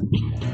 Yeah.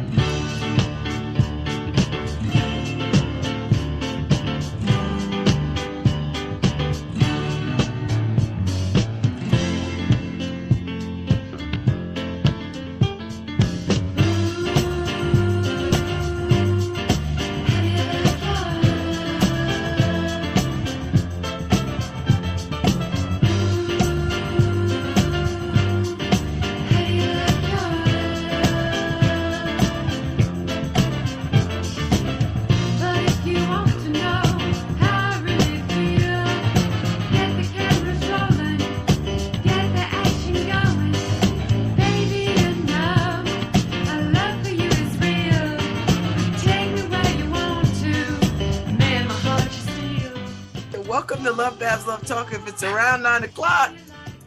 Talk. If it's around nine o'clock,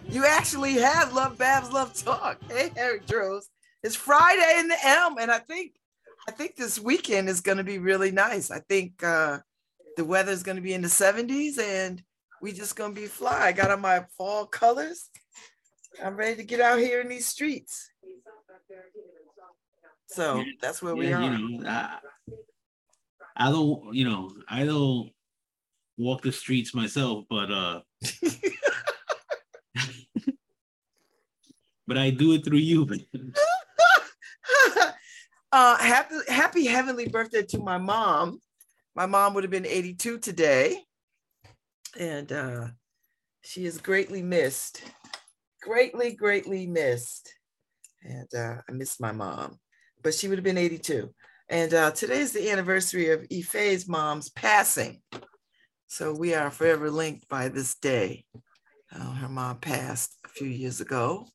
you actually have LoveBabz LoveTalk. Hey, Harry Droz. It's Friday in the M, and I think I think this weekend is going to be really nice. I think uh, the weather is going to be in the 70s, and we just going to be fly. I got on my fall colors. I'm ready to get out here in these streets. So that's where we are. you know, I, I don't, you know, I don't walk the streets myself, but uh, but I do it through you. uh, happy, happy heavenly birthday to my mom. My mom would have been 82 today. And uh, she is greatly missed. Greatly, greatly missed. And uh, I miss my mom, but she would have been 82. And uh, today is the anniversary of Ife's mom's passing. So we are forever linked by this day. Uh, her mom passed a few years ago.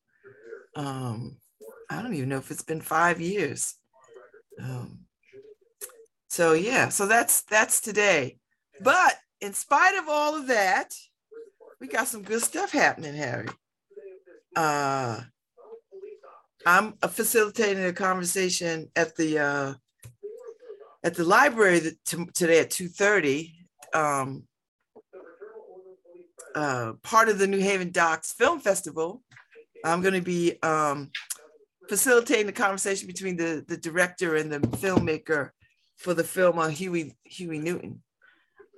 Um, I don't even know if it's been five years. Um, so yeah, so that's that's today. But in spite of all of that, we got some good stuff happening, Harry. Uh, I'm facilitating a conversation at the uh, at the library today at 2:30. Um, uh, part of the New Haven Docs Film Festival. I'm going to be um, facilitating the conversation between the, the director and the filmmaker for the film on Huey Huey Newton,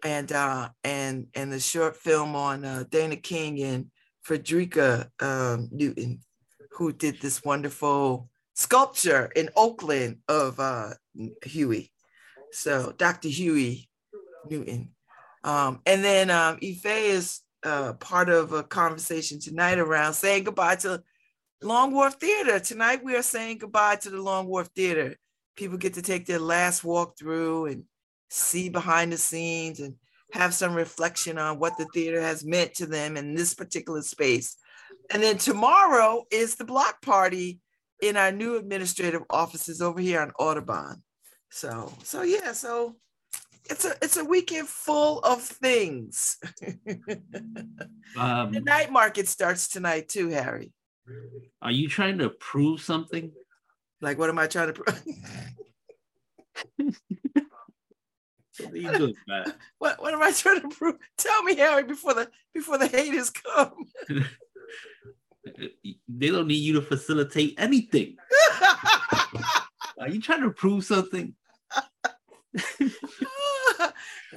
and uh, and and the short film on uh, Dana King and Fredrika um, Newton, who did this wonderful sculpture in Oakland of uh, Huey. So Dr. Huey Newton, um, and then um, Ife is uh, part of a conversation tonight around saying goodbye to Long Wharf Theater. Tonight we are saying goodbye to the Long Wharf Theater. People get to take their last walk through and see behind the scenes and have some reflection on what the theater has meant to them in this particular space. And then tomorrow is the block party in our new administrative offices over here on Audubon. So, so yeah, so it's a it's a weekend full of things. Um, the night market starts tonight too, Harry. are you trying to prove something? Like, what am I trying to prove? What are you doing, what, what am I trying to prove? Tell me, Harry, before the before the haters come. They don't need you to facilitate anything. Are you trying to prove something? they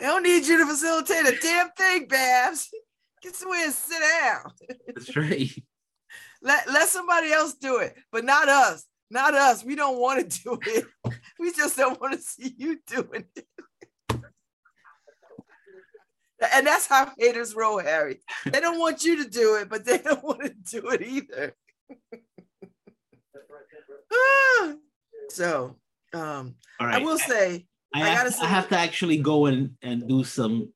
don't need you to facilitate a damn thing, Babz. Get somewhere and sit down. That's right. Let, let somebody else do it, but not us. Not us. We don't want to do it. We just don't want to see you doing it. And that's how haters roll, Harry. They don't want you to do it, but they don't want to do it either. So um, All I will say, I, I have, gotta I have to actually go in and do some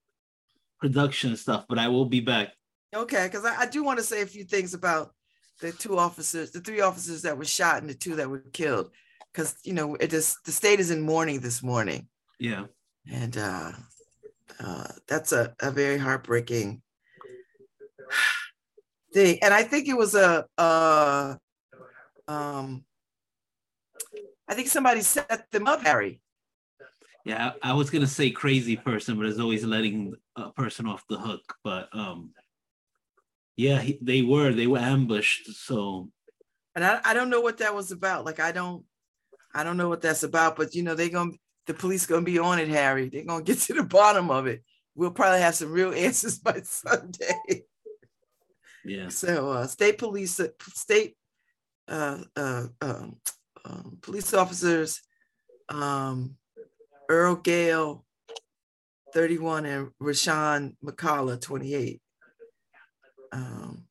production stuff, but I will be back. okay, because I, I do want to say a few things about the two officers, the three officers that were shot and the two that were killed. Because you know, it just the state is in mourning this morning. Yeah. and uh, uh, that's a, a very heartbreaking thing. And I think it was a, uh, um, I think somebody set them up, Harry. Yeah, I, I was gonna say crazy person, but it's always letting a person off the hook. But um, yeah, he, they were they were ambushed. So And I, I don't know what that was about. Like I don't, I don't know what that's about, but you know, they're gonna the police gonna be on it, Harry. They're gonna get to the bottom of it. We'll probably have some real answers by Sunday. Yeah. So uh, state police, state uh, uh, um, um, police officers, um, Earl Gale, 31, and Rashawn McCullough, 28. Um,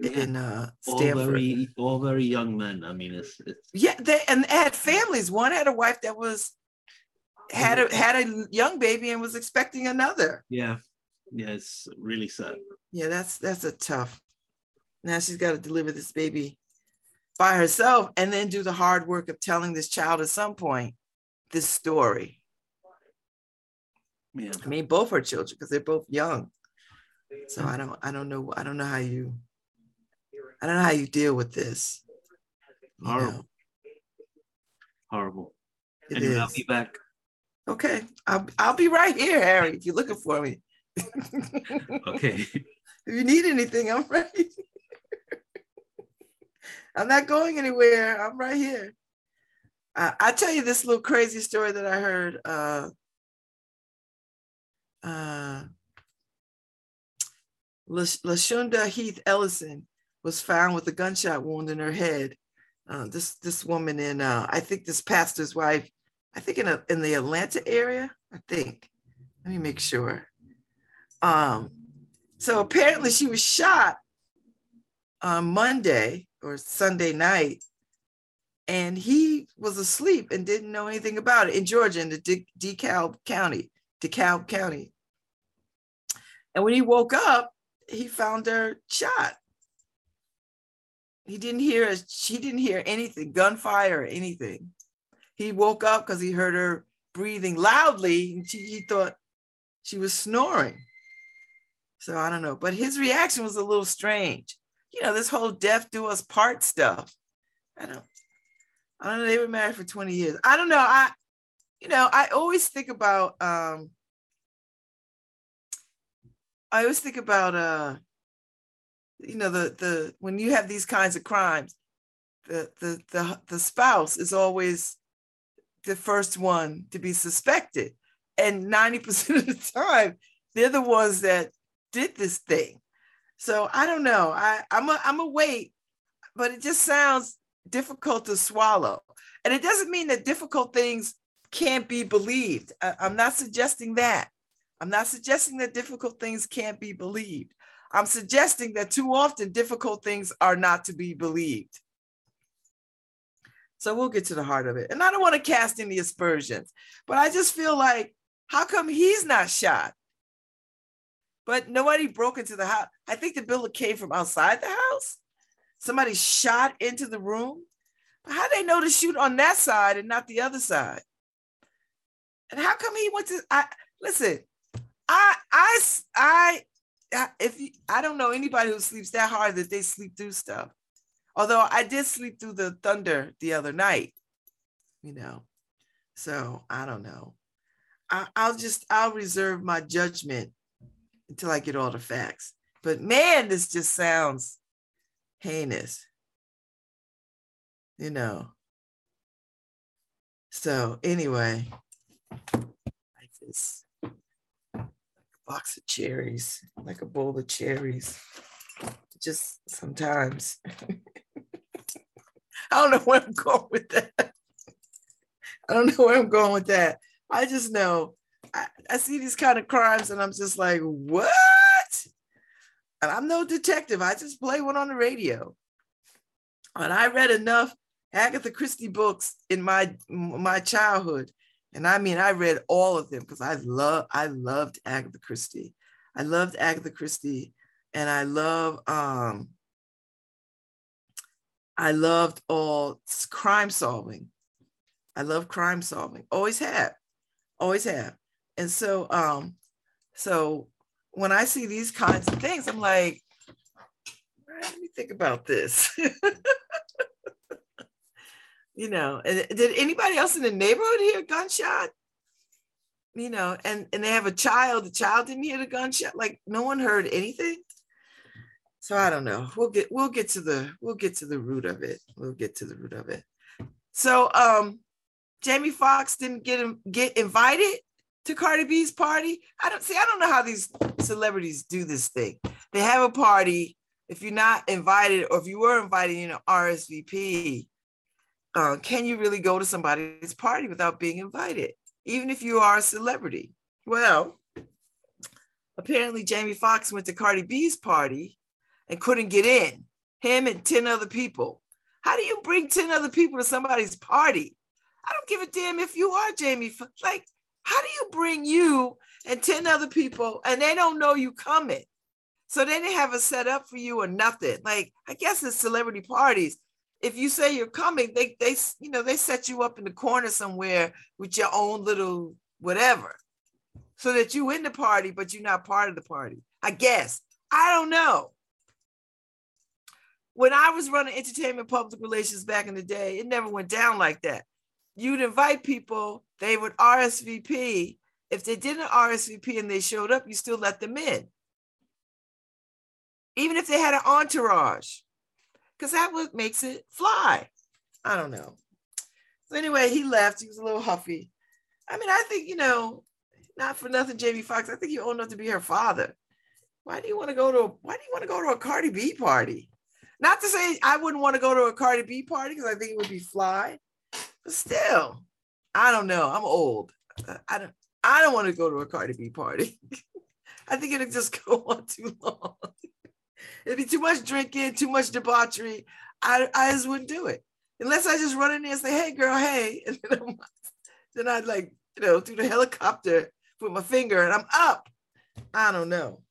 Yeah. in uh, All very, all very young men. I mean, it's it's Yeah, they and they had families. One had a wife that was had a had a young baby and was expecting another. yeah, yeah. It's really sad. Yeah, that's that's a tough. Now she's got to deliver this baby by herself and then do the hard work of telling this child at some point this story. Yeah. I mean, both are children because they're both young. So I don't I don't know I don't know how you I don't know how you deal with this. Horrible. know. Horrible. It anyway, I'll be back. Okay, I'll I'll be right here, Harry. If you're looking for me. Okay. If you need anything, I'm ready. I'm not going anywhere. I'm right here. I I'll tell you this little crazy story that I heard. Uh, uh, Lashunda Heath Ellison was found with a gunshot wound in her head. Uh, this this woman in uh, I think this pastor's wife, I think in a, in the Atlanta area. I think. Let me make sure. Um, so apparently she was shot on Monday or Sunday night, and he was asleep and didn't know anything about it in Georgia in the De- DeKalb County, DeKalb County. And when he woke up, he found her shot. He didn't hear a, she didn't hear anything, gunfire or anything. He woke up because he heard her breathing loudly, and she, he thought she was snoring. So I don't know, but his reaction was a little strange. You know, this whole death do us part stuff. I don't, I don't know. They were married for 20 years. I don't know. I, you know, I always think about, um, I always think about, uh, you know, the the when you have these kinds of crimes, the the the the spouse is always the first one to be suspected, and 90% of the time, they're the ones that did this thing. So I don't know. I, I'm a I'm a wait, but it just sounds difficult to swallow. And it doesn't mean that difficult things can't be believed. I, I'm not suggesting that. I'm not suggesting that difficult things can't be believed. I'm suggesting that too often difficult things are not to be believed. So we'll get to the heart of it. And I don't want to cast any aspersions, but I just feel like, how come he's not shot? but nobody broke into the house. I think the building came from outside the house. Somebody shot into the room. But how they know to shoot on that side and not the other side? And how come he went to? I listen. I I I if you, I don't know anybody who sleeps that hard that they sleep through stuff. Although I did sleep through the thunder the other night, you know. So I don't know. I, I'll just I'll reserve my judgment until I get all the facts. But man, this just sounds heinous. You know. So anyway, like this like a box of cherries, like a bowl of cherries. Just sometimes. I don't know where I'm going with that. I don't know where I'm going with that. I just know I, I see these kind of crimes and I'm just like, what? I'm no detective. I just play one on the radio. And I read enough Agatha Christie books in my my childhood. And I mean, I read all of them because I love I loved Agatha Christie. I loved Agatha Christie and I love um I loved all crime solving. I love crime solving. Always have. Always have. And so um so when I see these kinds of things, I'm like, "All right, let me think about this. you know, and did anybody else in the neighborhood hear a gunshot? You know, and and they have a child. The child didn't hear the gunshot. Like no one heard anything. So I don't know. We'll get we'll get to the we'll get to the root of it. We'll get to the root of it. So um Jamie Foxx didn't get get invited to Cardi B's party. I don't see, I don't know how these celebrities do this thing. They have a party. If you're not invited, or if you were invited, you know, RSVP, uh, can you really go to somebody's party without being invited, even if you are a celebrity? Well, apparently Jamie Foxx went to Cardi B's party and couldn't get in. Him and 10 other people. How do you bring 10 other people to somebody's party? I don't give a damn if you are Jamie. Like, how do you bring you and 10 other people and they don't know you coming? So they didn't have a set up for you or nothing. Like, I guess it's celebrity parties. If you say you're coming, they they you know they set you up in the corner somewhere with your own little whatever. So that you in the party, but you're not part of the party. I guess. I don't know. When I was running entertainment public relations back in the day, it never went down like that you'd invite people, they would RSVP. If they didn't RSVP and they showed up, you still let them in. Even if they had an entourage, because that what makes it fly. I don't know. So anyway, he left. He was a little huffy. I mean, I think, you know, not for nothing, Jamie Foxx, I think you old enough to be her father. Why do you want to go to a, why do you want to go to a Cardi B party? Not to say I wouldn't want to go to a Cardi B party because I think it would be fly. But still, I don't know. I'm old. I- I don't. I don't want to go to a Cardi B party. I think it'll just go on too long. It'd be too much drinking, too much debauchery. I, I just wouldn't do it unless I just run in there and say, "Hey, girl, hey," and then, I'm, then I'd like you know do the helicopter with my finger and I'm up. I don't know.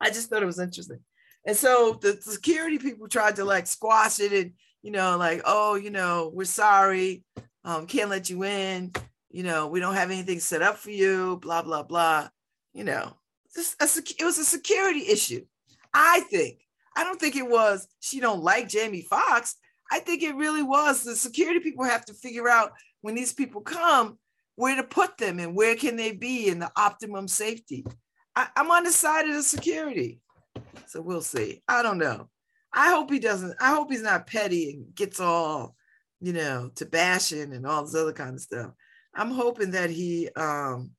I just thought it was interesting. And so the security people tried to like squash it and you know, like, oh, you know, we're sorry, um, can't let you in, you know, we don't have anything set up for you, blah, blah, blah. You know, a, it was a security issue. I think. I don't think it was she don't like Jamie Foxx. I think it really was the security people have to figure out when these people come where to put them and where can they be in the optimum safety. I, I'm on the side of the security. So we'll see. I don't know. I hope he doesn't. I hope he's not petty and gets all, you know, to bashing and all this other kind of stuff. I'm hoping that he, um,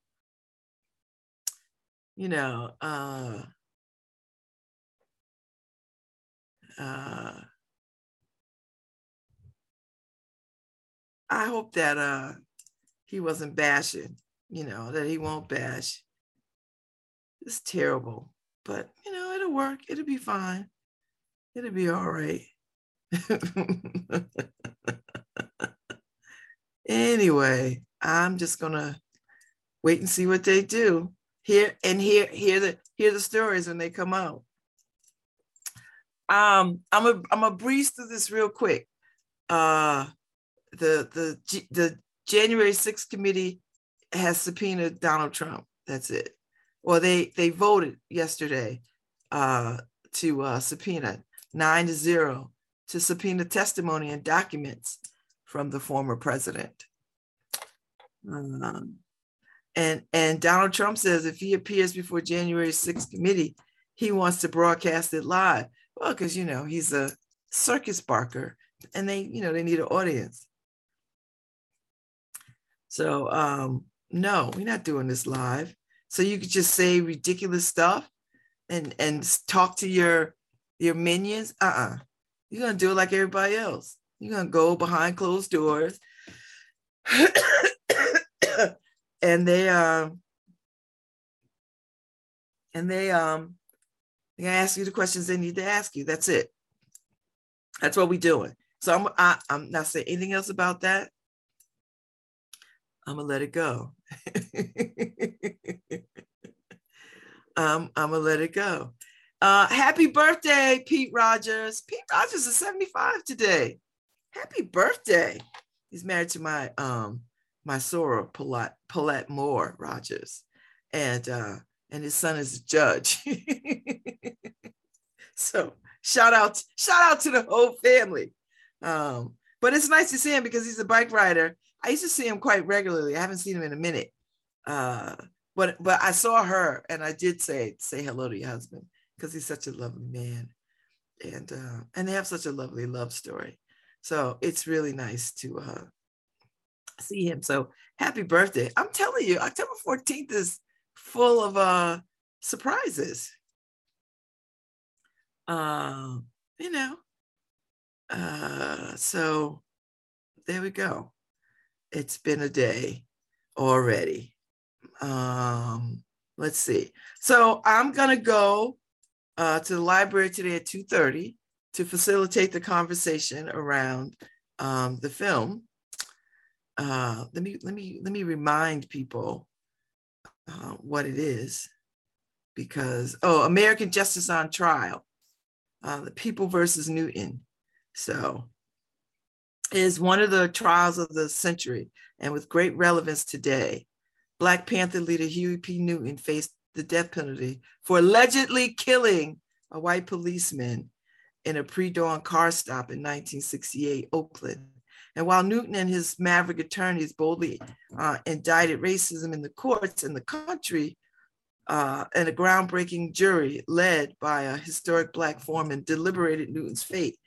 you know, uh, uh, I hope that uh, he wasn't bashing, you know, that he won't bash. It's terrible, but you know, it'll work. It'll be fine. It'll be all right. anyway, I'm just gonna wait and see what they do. Hear and hear hear the hear the stories when they come out. Um, I'm a I'm a breeze through this real quick. Uh, the the the January 6th committee has subpoenaed Donald Trump. That's it. Well, they they voted yesterday uh, to uh, subpoena nine to zero to subpoena testimony and documents from the former president. Um, and and Donald Trump says if he appears before January 6th committee, he wants to broadcast it live. Well, because you know he's a circus barker, and they you know they need an audience. So um, no, we're not doing this live. So you could just say ridiculous stuff and and talk to your your minions. Uh-uh. You're gonna do it like everybody else. You're gonna go behind closed doors. and they um and they um they ask you the questions they need to ask you. That's it. That's what we're doing. So I'm I, I'm not saying anything else about that. I'm gonna let it go. um, I'm gonna let it go. Uh, happy birthday, Pete Rogers. Pete Rogers is 75 today. Happy birthday. He's married to my um my Sora Paulette, Paulette Moore Rogers. And uh, and his son is a judge. so shout out, shout out to the whole family. Um, but it's nice to see him because he's a bike rider. I used to see him quite regularly. I haven't seen him in a minute. Uh, but but I saw her and I did say say hello to your husband because he's such a lovely man. And uh, and they have such a lovely love story. So it's really nice to uh, see him. So happy birthday. I'm telling you, October 14th is full of uh, surprises. Uh, you know, uh, so there we go. It's been a day already. Um, let's see. So I'm gonna go uh, to the library today at 2:30 to facilitate the conversation around um, the film. Uh, let me let me let me remind people uh, what it is, because oh, American Justice on Trial, uh, the People versus Newton. So, is one of the trials of the century, and with great relevance today. Black Panther leader Huey P. Newton faced the death penalty for allegedly killing a white policeman in a pre-dawn car stop in 1968 Oakland. And while Newton and his maverick attorneys boldly uh, indicted racism in the courts in the country, uh, and a groundbreaking jury led by a historic Black foreman deliberated Newton's fate,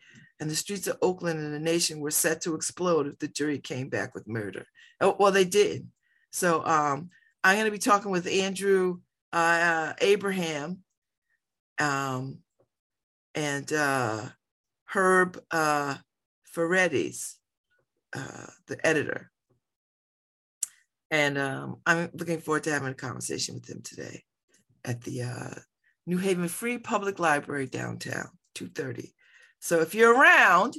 and the streets of Oakland and the nation were set to explode if the jury came back with murder. Oh, well, they did. So um, I'm going to be talking with Andrew uh, Abraham um, and uh, Herb uh, uh, the editor. And um, I'm looking forward to having a conversation with him today at the uh, New Haven Free Public Library downtown, 2:30. So if you're around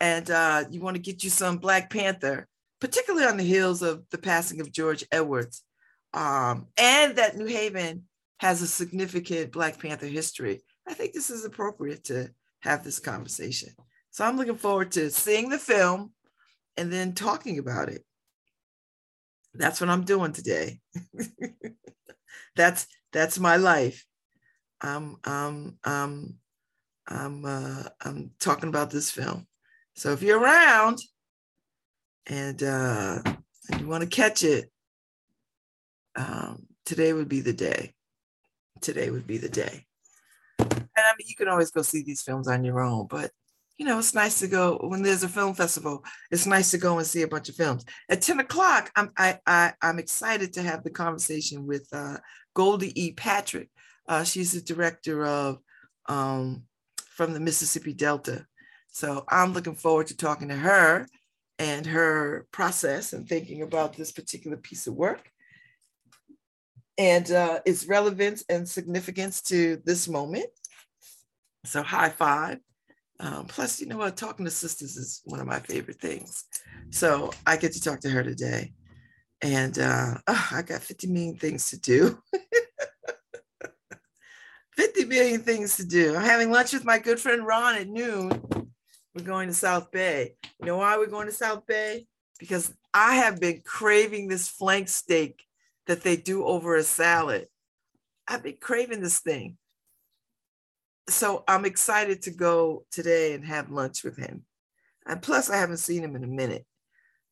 and uh, you want to get you some Black Panther, particularly on the heels of the passing of George Edwards, um, and that New Haven has a significant Black Panther history, I think this is appropriate to have this conversation. So I'm looking forward to seeing the film and then talking about it. That's what I'm doing today. that's that's my life. I'm um um I'm uh, I'm talking about this film. So if you're around and uh, and you want to catch it, um, today would be the day. Today would be the day. And I mean, you can always go see these films on your own, but you know, it's nice to go when there's a film festival. It's nice to go and see a bunch of films. At 10 o'clock, I'm I, I I'm excited to have the conversation with uh, Goldie E. Patrick. Uh, she's the director of um, from the Mississippi Delta. So I'm looking forward to talking to her and her process and thinking about this particular piece of work and uh, its relevance and significance to this moment. So high five. Um, plus, you know what, talking to sisters is one of my favorite things. So I get to talk to her today. And uh, oh, I got 50 million things to do. 50 million things to do. I'm having lunch with my good friend Ron at noon. We're going to South Bay. You know why we're going to South Bay? Because I have been craving this flank steak that they do over a salad. I've been craving this thing. So I'm excited to go today and have lunch with him. And plus, I haven't seen him in a minute.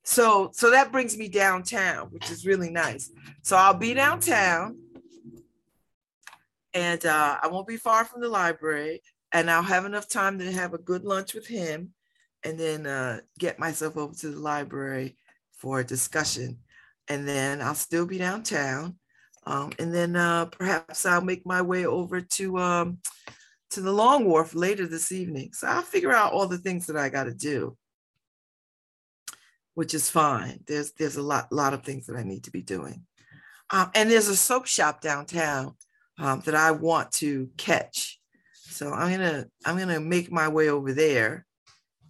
So, so that brings me downtown, which is really nice. So I'll be downtown and uh, I won't be far from the library, and I'll have enough time to have a good lunch with him, and then uh, get myself over to the library for a discussion, and then I'll still be downtown, um, and then uh, perhaps I'll make my way over to um, to the Long Wharf later this evening. So I'll figure out all the things that I got to do, which is fine. There's there's a lot lot of things that I need to be doing, um, and there's a soap shop downtown um, that I want to catch. So I'm gonna I'm gonna make my way over there,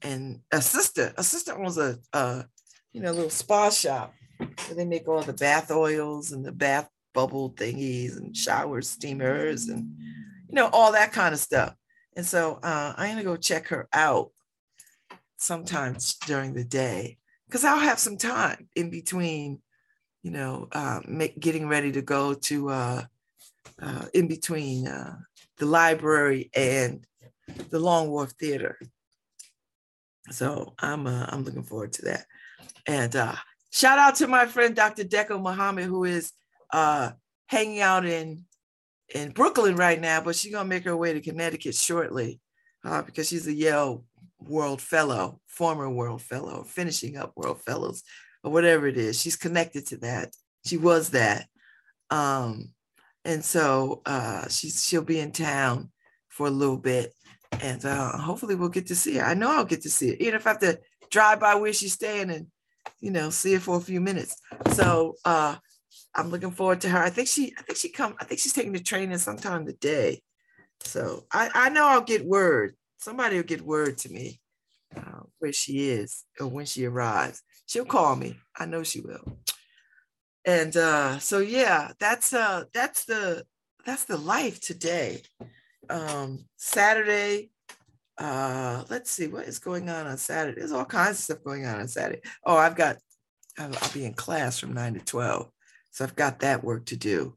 and a sister a sister owns a, a you know little spa shop where they make all the bath oils and the bath bubble thingies and shower steamers and you know all that kind of stuff. And so uh, I'm gonna go check her out sometimes during the day because I'll have some time in between, you know, uh, make, getting ready to go to uh, uh, in between uh, the library and the Long Wharf Theater. So I'm uh, I'm looking forward to that. And uh, shout out to my friend Dr. Deco Muhammad, who is uh, hanging out in in Brooklyn right now, but she's gonna make her way to Connecticut shortly uh, because she's a Yale World Fellow, former World Fellow, finishing up World Fellows, or whatever it is. She's connected to that. She was that. Um, and so uh, she's she'll be in town for a little bit, and uh, hopefully we'll get to see her. I know I'll get to see her, even if I have to drive by where she's staying and you know see her for a few minutes. So uh, I'm looking forward to her. I think she I think she come I think she's taking the training sometime today. So I I know I'll get word. Somebody will get word to me uh, where she is or when she arrives. She'll call me. I know she will and uh so yeah that's uh that's the that's the life today um saturday uh let's see what is going on on saturday? There's all kinds of stuff going on on saturday. Oh i've got i'll, I'll be in class from 9 to 12 so i've got that work to do.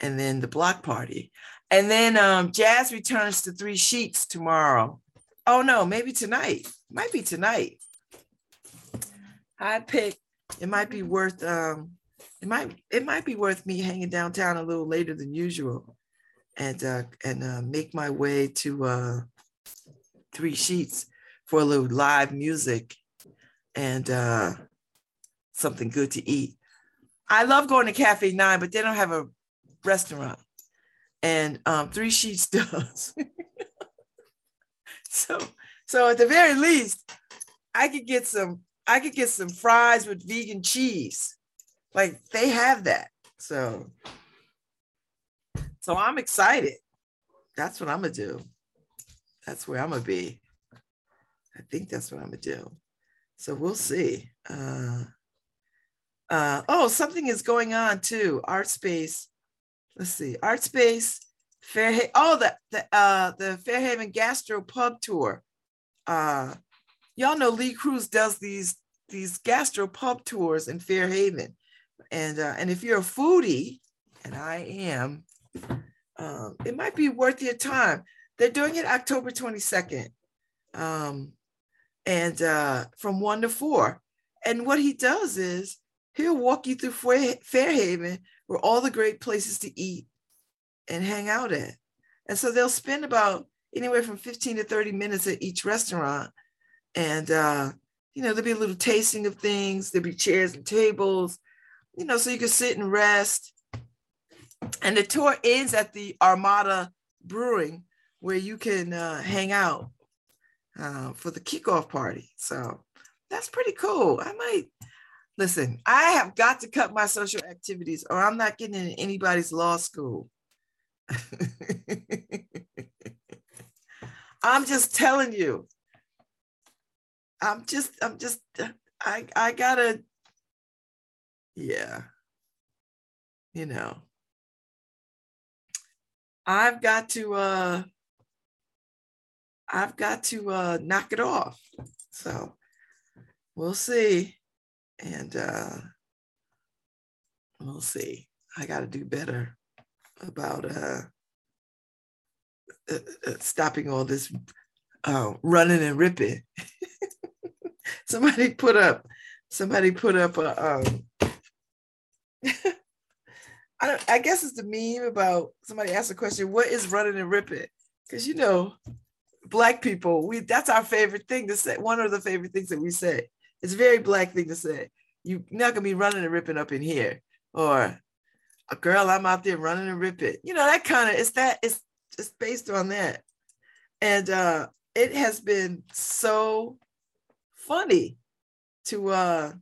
And then the block party. And then um jazz returns to three sheets tomorrow. Oh no maybe tonight. Might be tonight. I pick it might be worth um it might it might be worth me hanging downtown a little later than usual and uh and uh make my way to uh three sheets for a little live music and uh something good to eat i love going to cafe nine but they don't have a restaurant and um three sheets does so so at the very least i could get some i could get some fries with vegan cheese like they have that. So so I'm excited. That's what I'm gonna do. That's where I'm gonna be. I think that's what I'm gonna do. So we'll see. Uh, uh, oh, something is going on too. Art space. Let's see. Art space. Fairhaven. Oh, the the uh, the Fairhaven Gastro Pub Tour. Uh, y'all know Lee Cruz does these these gastro pub tours in Fairhaven and uh, and if you're a foodie, and I am, um, it might be worth your time. They're doing it October 22nd, um, and uh, from one to four. And what he does is he'll walk you through Fairhaven, where all the great places to eat and hang out at. And so they'll spend about anywhere from 15 to 30 minutes at each restaurant. And, uh, you know, there'll be a little tasting of things, there'll be chairs and tables, you know, so you can sit and rest. And the tour ends at the Armada Brewing, where you can uh, hang out uh, for the kickoff party. So that's pretty cool. I might listen. I have got to cut my social activities, or I'm not getting into anybody's law school. I'm just telling you. I'm just, I'm just, I, I gotta yeah. You know, I've got to uh I've got to uh knock it off. So we'll see. And uh we'll see. I got to do better about uh, uh, uh stopping all this uh, running and ripping. somebody put up somebody put up a um, I don't, I guess it's the meme about somebody asked a question, what is running and ripping? Because you know, black people, we that's our favorite thing to say. One of the favorite things that we say. It's a very black thing to say. You're not gonna be running and ripping up in here. Or a girl, I'm out there running and ripping. You know, that kind of it's that it's just based on that. And uh it has been so funny to uh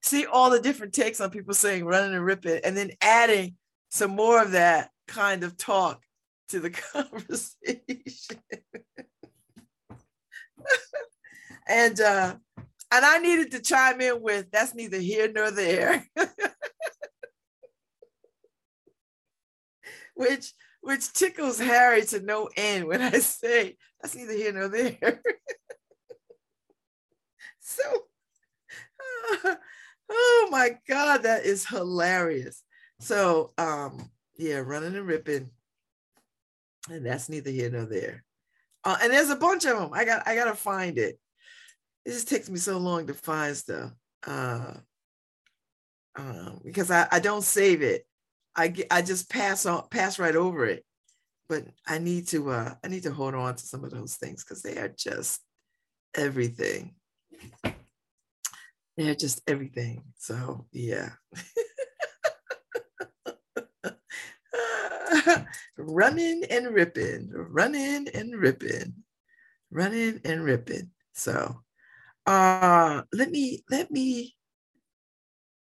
see all the different takes on people saying running and ripping and then adding some more of that kind of talk to the conversation. and uh and I needed to chime in with that's neither here nor there. which which tickles Harry to no end when I say that's neither here nor there. so uh, Oh my God, that is hilarious. So um, yeah, running and ripping. And that's neither here nor there. Uh, and there's a bunch of them. I got I gotta find it. It just takes me so long to find stuff. Uh, uh, because I, I don't save it. I get, I just pass on pass right over it. but I need to uh I need to hold on to some of those things because they are just everything. They're just everything. So yeah. running and ripping, running and ripping, running and ripping. So uh let me let me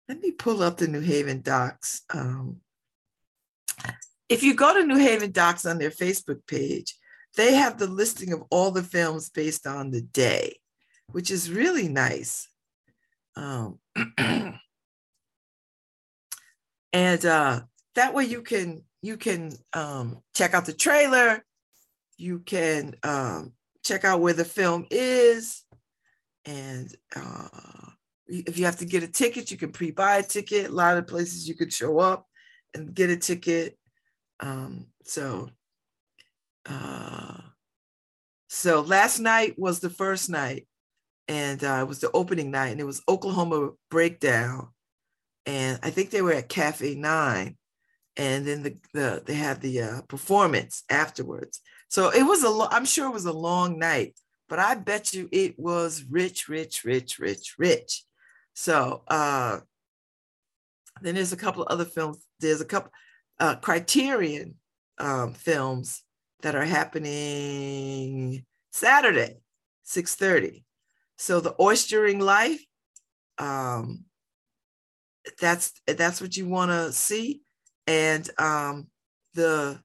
let me pull up the New Haven Docs. Um, if you go to New Haven Docs on their Facebook page, they have the listing of all the films based on the day, which is really nice. Um, and uh, that way you can you can um, check out the trailer, you can um, check out where the film is, and uh, if you have to get a ticket, you can pre-buy a ticket. A lot of places you could show up and get a ticket. Um, so, uh, so last night was the first night, and uh, it was the opening night, and it was Oklahoma Breakdown, and I think they were at Cafe Nine, and then the, the they had the uh, performance afterwards. So it was a lo- I'm sure it was a long night, but I bet you it was rich, rich, rich, rich, rich. So uh, then there's a couple of other films. There's a couple uh, Criterion um, films that are happening Saturday, 6:30. So the Oystering Life, um, that's that's what you want to see, and um, the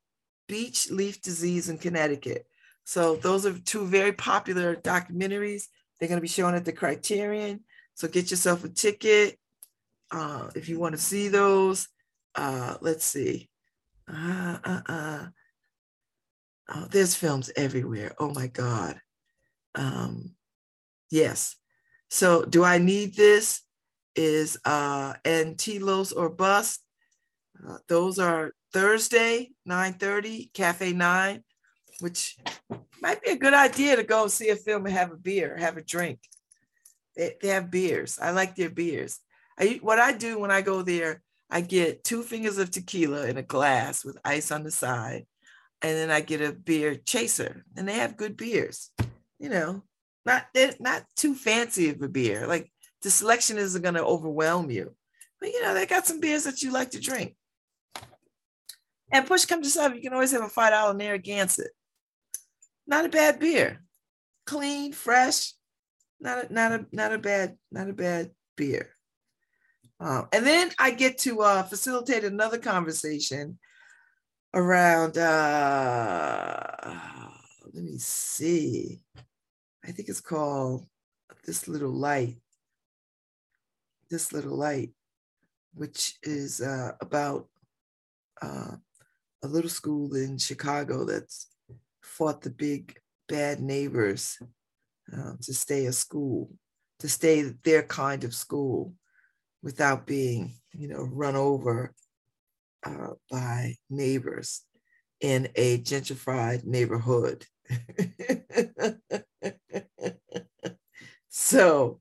Beach Leaf Disease in Connecticut. So those are two very popular documentaries. They're going to be shown at the Criterion. So get yourself a ticket uh, if you want to see those. Uh, let's see. Uh, uh, uh. Oh, there's films everywhere. Oh my God. Um, yes. So do I need this? Is uh, and Telos or Bust. Uh, those are Thursday, 9:30, Cafe 9, which might be a good idea to go see a film and have a beer, have a drink. They, they have beers. I like their beers. I, what I do when I go there, I get two fingers of tequila in a glass with ice on the side, and then I get a beer chaser. And they have good beers, you know, not not too fancy of a beer. Like the selection isn't going to overwhelm you, but you know they got some beers that you like to drink. And push comes to shove, you can always have a five dollar Narragansett. Not a bad beer, clean, fresh. Not a, not a not a bad not a bad beer. Uh, and then I get to uh, facilitate another conversation around. Uh, let me see. I think it's called "This Little Light." This little light, which is uh, about uh, a little school in Chicago that's fought the big bad neighbors uh, to stay a school, to stay their kind of school without being, you know, run over uh, by neighbors in a gentrified neighborhood. so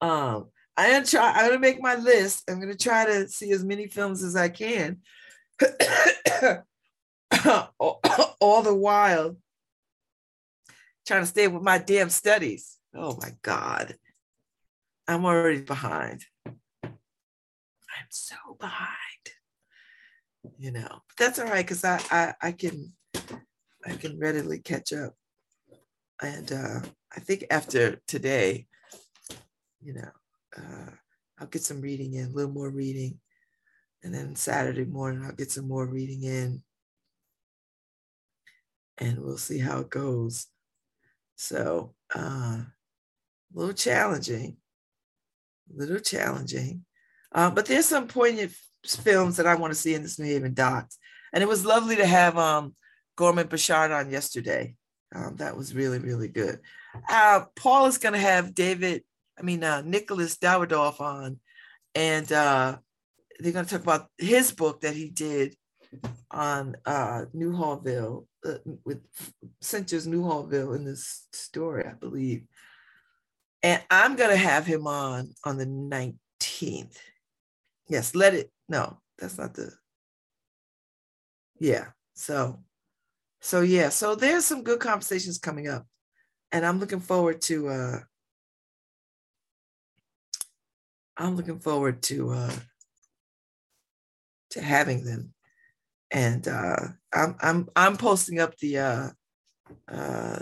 um, I'm gonna try, I'm gonna make my list. I'm gonna try to see as many films as I can. all, the while trying to stay with my damn studies. Oh my God. I'm already behind. I'm so behind. You know, but that's all right because I, I I can I can readily catch up. And uh I think after today, you know, uh I'll get some reading in, a little more reading. And then Saturday morning I'll get some more reading in. And we'll see how it goes. So uh a little challenging a little challenging. Uh, but there's some poignant films that I want to see in this New Haven Docs. And it was lovely to have um, Gorman Bechard on yesterday. Um, that was really, really good. Uh, Paul is going to have David, I mean, uh, Nicholas Dawidoff on, and uh, they're going to talk about his book that he did on uh, Newhallville uh, with Centers Newhallville in this story, I believe. And I'm going to have him on on the 19th. Yes, let it. No, that's not the. Yeah, So, so yeah, so there's some good conversations coming up, and I'm looking forward to. uh I'm looking forward to uh to having them, and uh I'm I'm I'm posting up the uh uh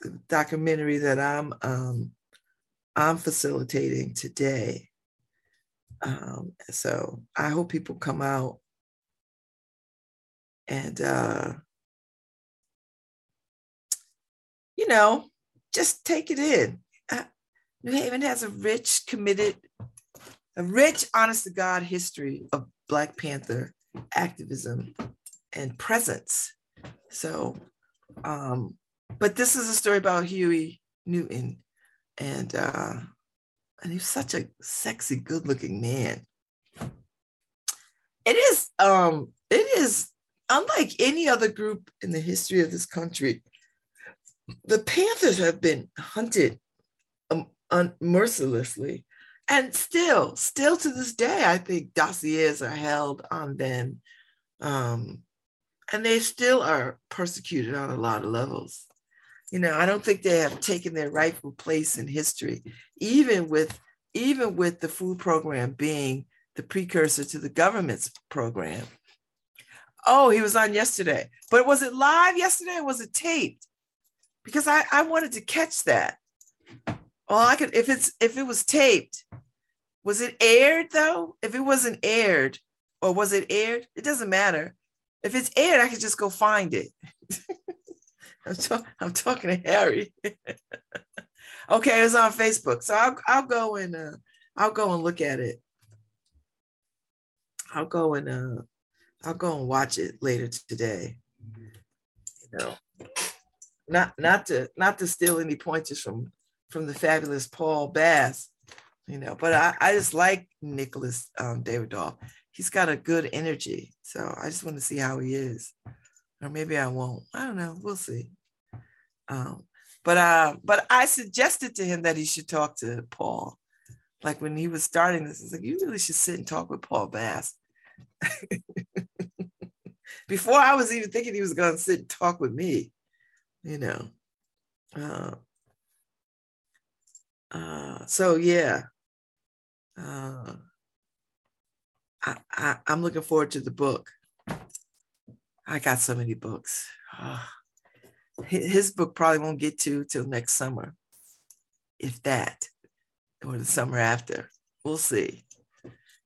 the documentary that I'm um I'm facilitating today. Um, so I hope people come out and uh, you know, just take it in. Uh, New Haven has a rich, committed, a rich, honest to God history of Black Panther activism and presence. So, um, but this is a story about Huey Newton, and uh, and he's such a sexy, good-looking man. It is, um, it is unlike any other group in the history of this country. The Panthers have been hunted um, un- mercilessly, and still, still to this day, I think dossiers are held on them, um, and they still are persecuted on a lot of levels. You know i don't think they have taken their rightful place in history even with even with the food program being the precursor to the government's program. Oh he was on yesterday. But was it live yesterday or was it taped? Because i i wanted to catch that. Well i could if it's if it was taped was it aired though if it wasn't aired or was it aired it doesn't matter if it's aired i could just go find it I'm, talk- I'm talking to Harry. okay, it's on Facebook, so I'll I'll go and uh, I'll go and look at it. I'll go and uh, I'll go and watch it later today. You know, not not to not to steal any pointers from from the fabulous Paul Bass, you know, but I I just like Nicholas um, Dawidoff. He's got a good energy, so I just want to see how he is or maybe I won't. I don't know. We'll see. Um, but uh, but I suggested to him that he should talk to Paul. Like when he was starting this, like you really should sit and talk with Paul Bass. Before I was even thinking he was going to sit and talk with me, you know. Uh, uh, so yeah, uh, I, I I'm looking forward to the book. I got so many books. Hi- His book probably won't get to till next summer, if that, or the summer after. We'll see.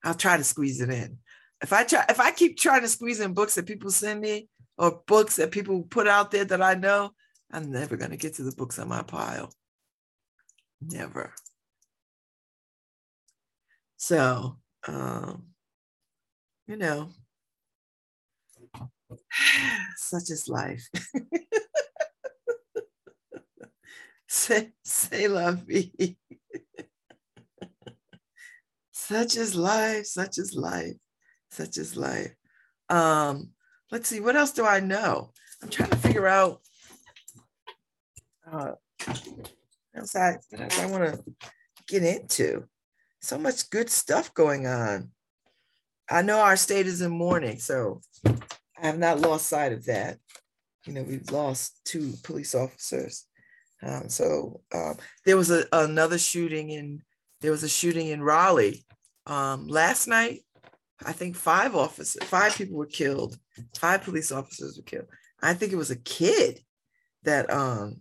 I'll try to squeeze it in. If I try, if I keep trying to squeeze in books that people send me or books that people put out there that I know, I'm never gonna get to the books on my pile. Never. So, um, you know, such is life. say, say la vie. such is life, such is life, such is life. Um, let's see, what else do I know? I'm trying to figure out uh else I, I want to get into. So much good stuff going on. I know our state is in mourning, so I have not lost sight of that. You know, we've lost two police officers. Um, so um, there was a, another shooting in there was a shooting in Raleigh um, last night. I think five officers, five people were killed. Five police officers were killed. I think it was a kid that, um,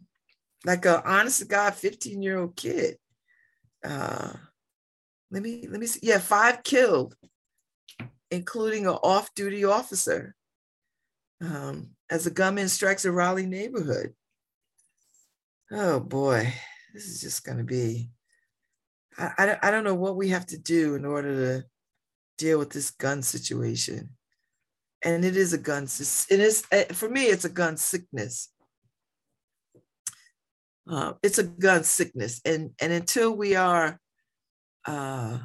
like a honest to God, 15 year old kid. Uh, let me let me see. Yeah, five killed, including an off duty officer um, as a gunman strikes a Raleigh neighborhood. Oh boy, this is just going to be. I, I, don't- I don't know what we have to do in order to deal with this gun situation. And it is a gun, it is, eh, for me, it's a gun sickness. Uh, it's a gun sickness. And, and until we are uh,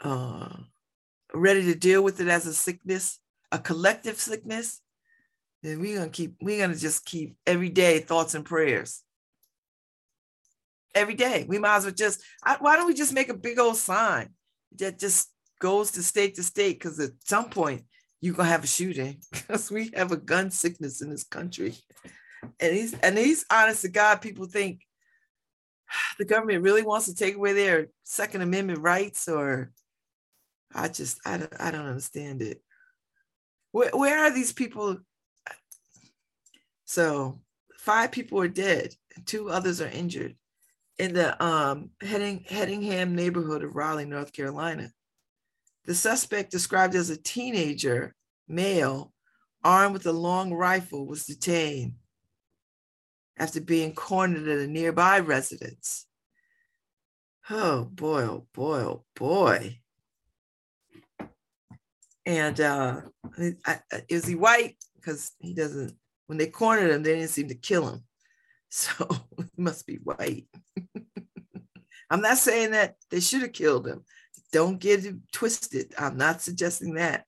uh, ready to deal with it as a sickness, a collective sickness, then we're gonna keep we're gonna just keep every day thoughts and prayers. Every day. We might as well just I, why don't we just make a big old sign that just goes to state to state? Because at some point you're gonna have a shooting because we have a gun sickness in this country. And he's and he's honest to God, people think the government really wants to take away their Second Amendment rights, or I just I don't I don't understand it. Where where are these people? So five people are dead, two others are injured in the um, Heading, Hedingham neighborhood of Raleigh, North Carolina. The suspect, described as a teenager, male, armed with a long rifle, was detained after being cornered at a nearby residence. Oh boy, oh boy, oh boy. And uh, I, I, is he white? Because he doesn't, when they cornered him, they didn't seem to kill him. So he must be white. I'm not saying that they should have killed him. Don't get it twisted. I'm not suggesting that.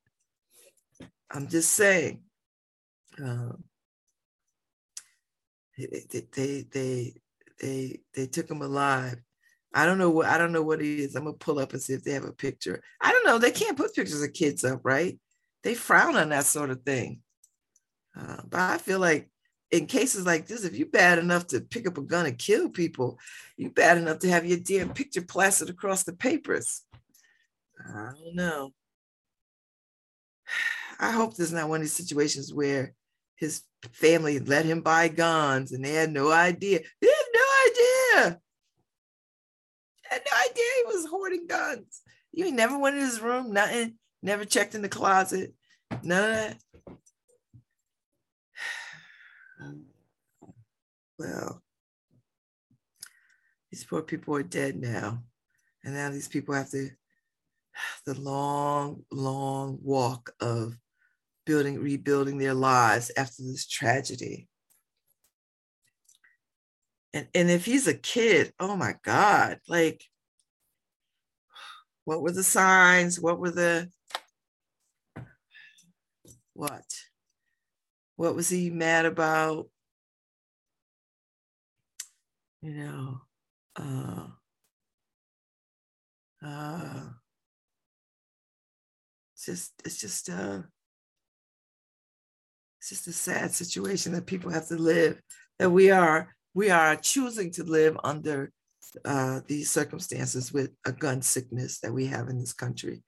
I'm just saying um, they, they they they took him alive. I don't know what I don't know what he is. I'm gonna pull up and see if they have a picture. I don't know. They can't put pictures of kids up, right? They frown on that sort of thing. Uh, but I feel like in cases like this, if you're bad enough to pick up a gun and kill people, you're bad enough to have your damn picture plastered across the papers. I don't know. I hope there's not one of these situations where his family let him buy guns and they had no idea. They had no idea. Had no idea he was hoarding guns. You never went in his room, nothing, never checked in the closet, none of that. Well, these poor people are dead now. And now these people have to, the long, long walk of building, rebuilding their lives after this tragedy. And, and if he's a kid, oh my God, like, what were the signs? What were the, what? What was he mad about? You know, uh, uh, it's just, it's just, uh, it's just a sad situation that people have to live. That we are, we are choosing to live under uh, these circumstances with a gun sickness that we have in this country.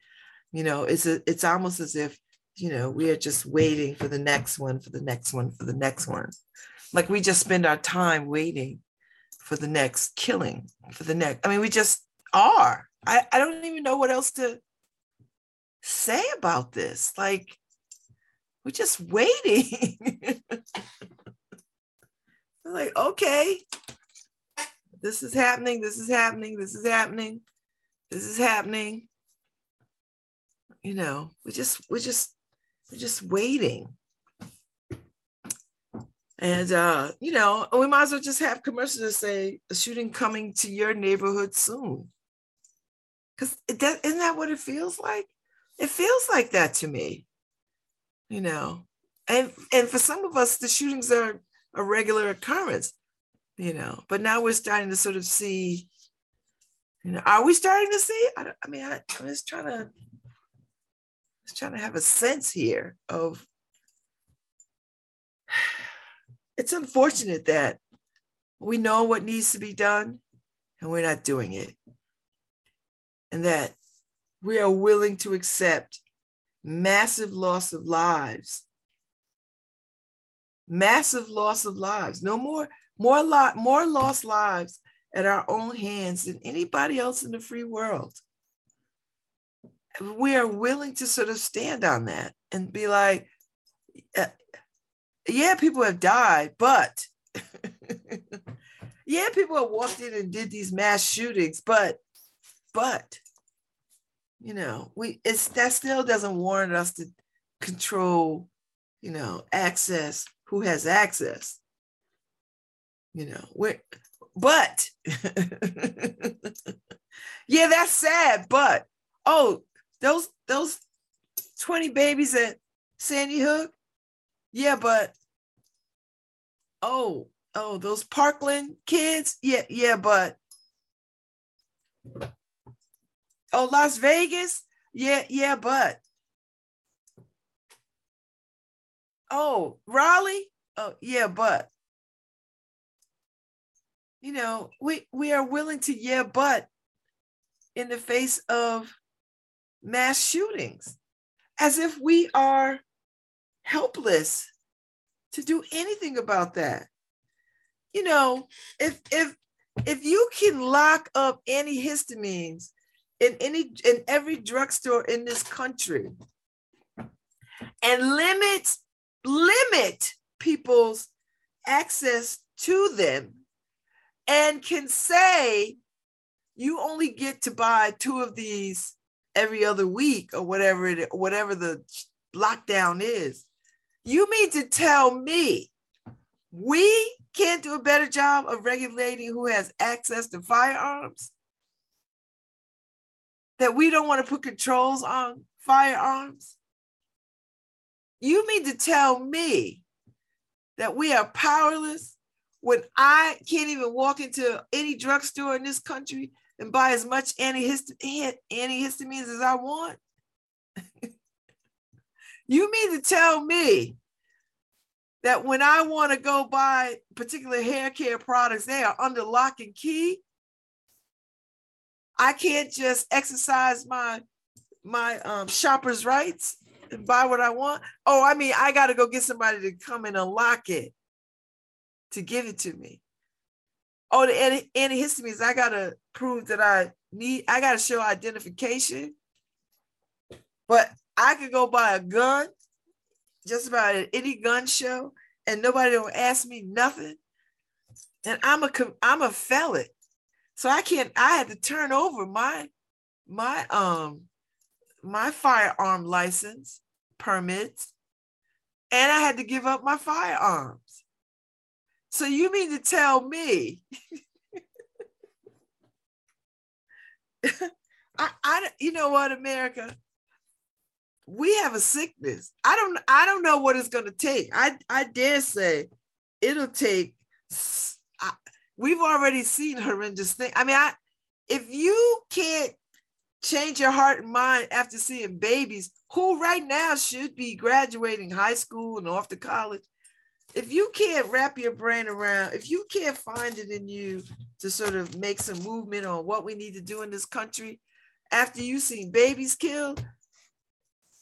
You know, it's a, it's almost as if you know, we are just waiting for the next one, for the next one, for the next one. Like we just spend our time waiting for the next killing, for the next. I mean, we just are. I, I don't even know what else to say about this. Like, we're just waiting. like, okay, this is happening, this is happening, this is happening, this is happening. You know, we just, we're just we're just waiting. And uh, you know, we might as well just have commercials that say a shooting coming to your neighborhood soon. Because that isn't that what it feels like? It feels like that to me. You know, and and for some of us, the shootings are a regular occurrence. You know, but now we're starting to sort of see. You know, are we starting to see? I, I mean, I, I'm just trying to just trying to have a sense here of it's unfortunate that we know what needs to be done and we're not doing it. And that we are willing to accept massive loss of lives. Massive loss of lives. No more, more lot, more lost lives at our own hands than anybody else in the free world we are willing to sort of stand on that and be like, yeah, people have died, but yeah, people have walked in and did these mass shootings, but, but, you know, we it's that still doesn't warrant us to control, you know, access, who has access. You know, we're but yeah, that's sad, but oh, those those 20 babies at Sandy Hook. Yeah, but oh, oh, those Parkland kids. Yeah, yeah, but oh, Las Vegas. Yeah, yeah, but oh, Raleigh? Oh, yeah, but you know, we we are willing to yeah, but in the face of mass shootings, as if we are helpless to do anything about that. You know, if if if you can lock up antihistamines in any in every drugstore in this country and limit limit people's access to them and can say you only get to buy two of these every other week or whatever it whatever the lockdown is. You mean to tell me we can't do a better job of regulating who has access to firearms that we don't want to put controls on firearms you mean to tell me that we are powerless when I can't even walk into any drugstore in this country and buy as much antihist- antihistamines as I want? you mean to tell me that when I want to go buy particular hair care products, they are under lock and key? I can't just exercise my my um, shopper's rights and buy what I want. Oh, I mean, I got to go get somebody to come and unlock it to give it to me. Oh, the anti- antihistamines, I got to prove that I need, I got to show identification. But I could go buy a gun just about at any gun show and nobody will ask me nothing. And I'm a I'm a felon. So I can't I had to turn over my my um my firearm license permits and I had to give up my firearms. So you mean to tell me I, I you know what America we have a sickness. I don't I don't know what it's going to take. I I dare say it'll take I, we've already seen horrendous things. I mean I if you can't change your heart and mind after seeing babies who right now should be graduating high school and off to college if you can't wrap your brain around if you can't find it in you to sort of make some movement on what we need to do in this country after you've seen babies killed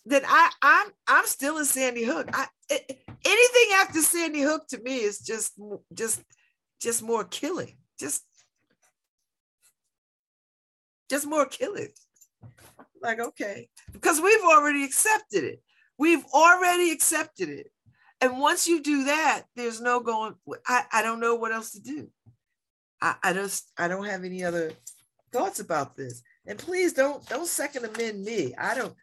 then I, I'm I'm still in Sandy Hook. I, it, anything after Sandy Hook to me is just just just more killing. Just just more killing. Like okay, because we've already accepted it. We've already accepted it, and once you do that, there's no going. I I don't know what else to do. I I just I don't have any other thoughts about this. And please don't don't second amend me. I don't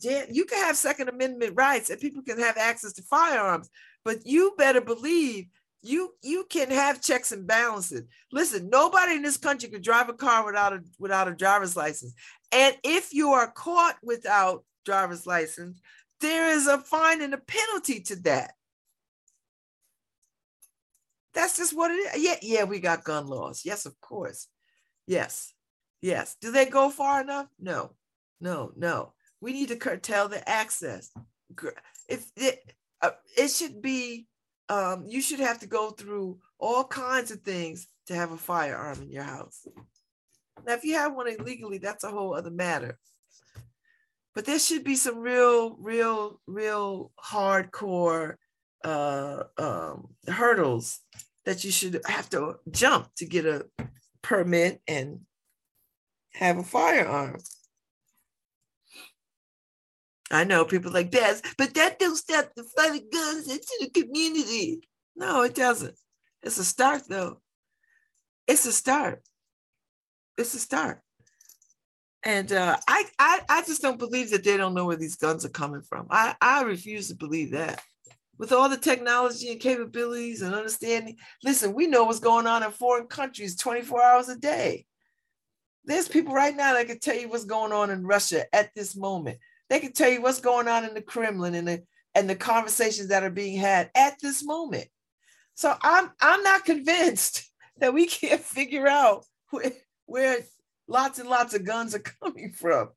Dan, you can have Second Amendment rights and people can have access to firearms, but you better believe you you can have checks and balances. Listen, nobody in this country can drive a car without a without a driver's license. And if you are caught without driver's license, there is a fine and a penalty to that. That's just what it is. Yeah, yeah, we got gun laws. Yes, of course. Yes, yes. Do they go far enough? No, no, no. We need to curtail the access. If it, uh, it should be, um, you should have to go through all kinds of things to have a firearm in your house. Now, if you have one illegally, that's a whole other matter. But there should be some real, real, real hardcore uh, um, hurdles that you should have to jump to get a permit and have a firearm. I know people like that, but that don't stop the fight of guns into the community. No, it doesn't. It's a start, though. It's a start. It's a start. And uh, I, I, I just don't believe that they don't know where these guns are coming from. I, I refuse to believe that. With all the technology and capabilities and understanding, listen, we know what's going on in foreign countries 24 hours a day. There's people right now that can tell you what's going on in Russia at this moment. They can tell you what's going on in the Kremlin and the and the conversations that are being had at this moment. So I'm I'm not convinced that we can't figure out where, where lots and lots of guns are coming from.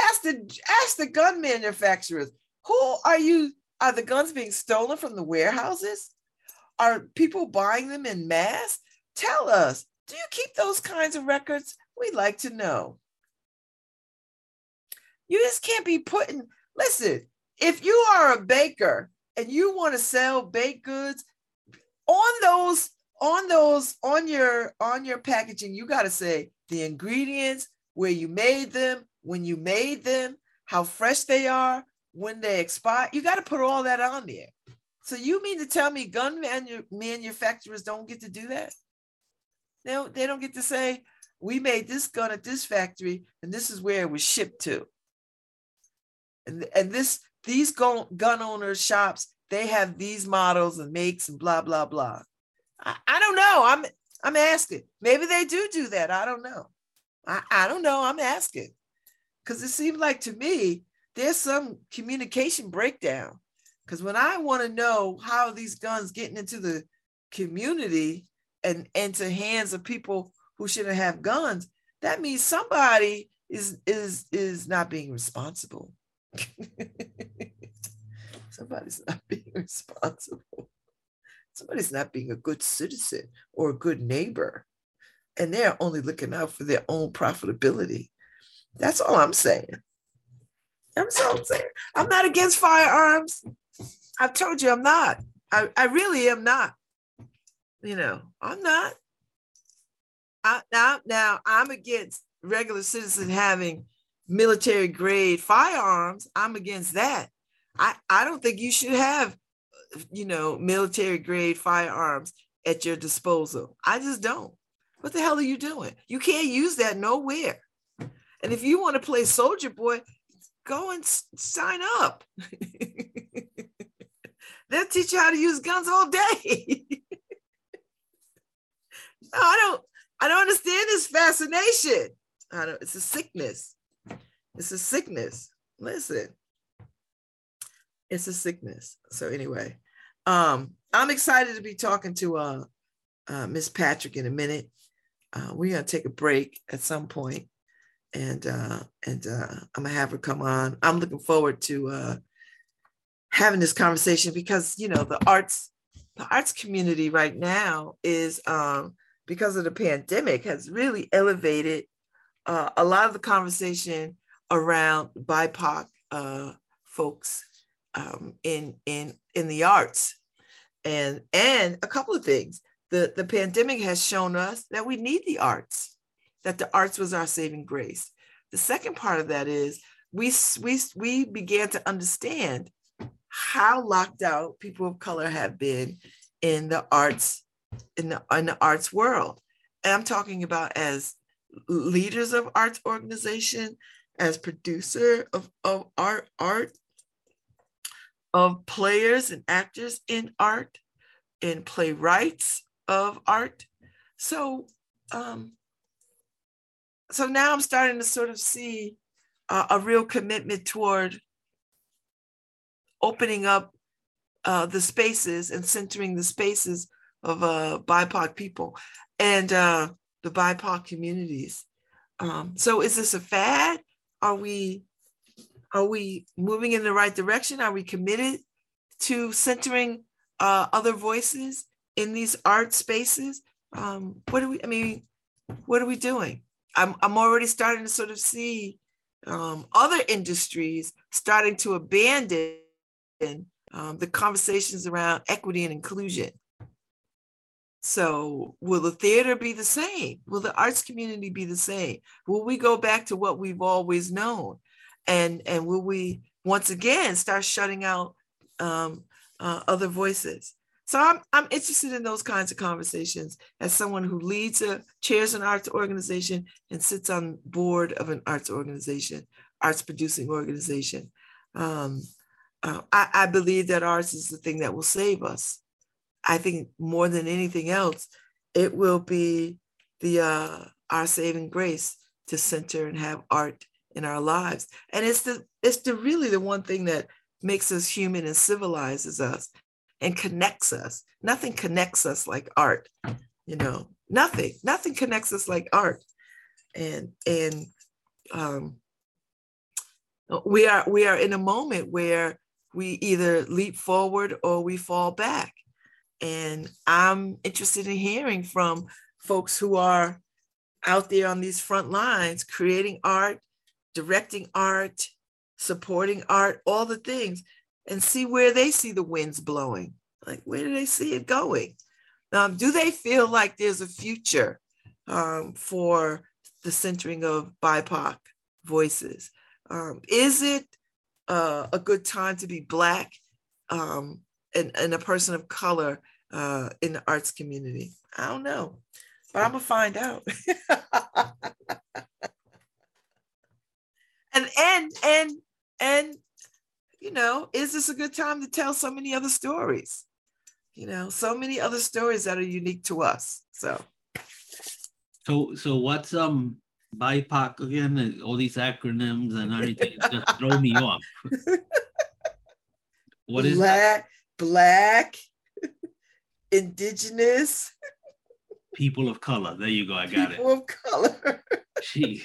Ask the ask the gun manufacturers, who are you Are the guns being stolen from the warehouses? Are people buying them in mass? Tell us, do you keep those kinds of records? We'd like to know. You just can't be putting, listen, if you are a baker and you want to sell baked goods on those, on those, on your, on your packaging, you got to say the ingredients, where you made them, when you made them, how fresh they are, when they expire. You got to put all that on there. So you mean to tell me gun manu- manufacturers don't get to do that? They don't, they don't get to say, we made this gun at this factory and this is where it was shipped to. And, and this these gun, gun owners shops, they have these models and makes and blah, blah, blah. I, I don't know. I'm I'm asking. Maybe they do do that. I don't know. I, I don't know. I'm asking. Because it seems like to me, there's some communication breakdown. Because when I want to know how these guns getting into the community and into hands of people who shouldn't have guns, that means somebody is is is not being responsible. Somebody's not being responsible. Somebody's not being a good citizen or a good neighbor. And they're only looking out for their own profitability. That's all I'm saying. I'm saying. I'm not against firearms. I've told you I'm not. I, I really am not. You know, I'm not. I, now, now I'm against regular citizens having military grade firearms. I'm against that. I, I don't think you should have, you know, military grade firearms at your disposal. I just don't. What the hell are you doing? You can't use that nowhere. And if you want to play soldier boy, go and s- sign up. They'll teach you how to use guns all day. no, I don't. I don't understand this fascination. I don't. It's a sickness. It's a sickness. Listen, it's a sickness. So anyway, um, I'm excited to be talking to uh, uh Miss Patrick in a minute. Uh, we're gonna take a break at some point, and uh, and uh, I'm gonna have her come on. I'm looking forward to uh, having this conversation because you know the arts, the arts community right now is um, because of the pandemic has really elevated uh, a lot of the conversation around BIPOC uh, folks um, in in in the arts, and and a couple of things. The the pandemic has shown us that we need the arts, that the arts was our saving grace. The second part of that is we we we began to understand how locked out people of color have been in the arts in the in the arts world, and I'm talking about as leaders of arts organization, as producer of, of art, art, of players and actors in art, and playwrights of art. So, um, so now I'm starting to sort of see uh, a real commitment toward opening up uh, the spaces and centering the spaces of uh, BIPOC people and uh, the BIPOC communities. Um, so is this a fad? Are we are we moving in the right direction? Are we committed to centering uh, other voices in these art spaces? Um, what do we? I mean, what are we doing? I'm I'm already starting to sort of see um, other industries starting to abandon um, the conversations around equity and inclusion. So, will the theater be the same? Will the arts community be the same? Will we go back to what we've always known? And, and will we once again start shutting out um, uh, other voices? So I'm, I'm interested in those kinds of conversations as someone who leads a chairs an arts organization and sits on board of an arts organization, arts producing organization. Um, uh, I, I believe that arts is the thing that will save us. I think more than anything else, it will be the uh, our saving grace to center and have art in our lives. And it's the it's the really the one thing that makes us human and civilizes us and connects us. Nothing connects us like art, you know. Nothing, nothing connects us like art. And and um, we are we are in a moment where we either leap forward or we fall back. And I'm interested in hearing from folks who are out there on these front lines creating art, directing art, supporting art, all the things, and see where they see the winds blowing. Like, where do they see it going? Um, do they feel like there's a future um, for the centering of BIPOC voices? Um, is it uh, a good time to be Black um, and, and a person of color uh, in the arts community? I don't know, but I'm gonna find out. and and and and you know, is this a good time to tell so many other stories? You know, so many other stories that are unique to us. So So so what's um BIPOC again? All these acronyms and everything just throw me off. What is that? black, black, indigenous, people of color? There you go. I got it. people of color. Jeez.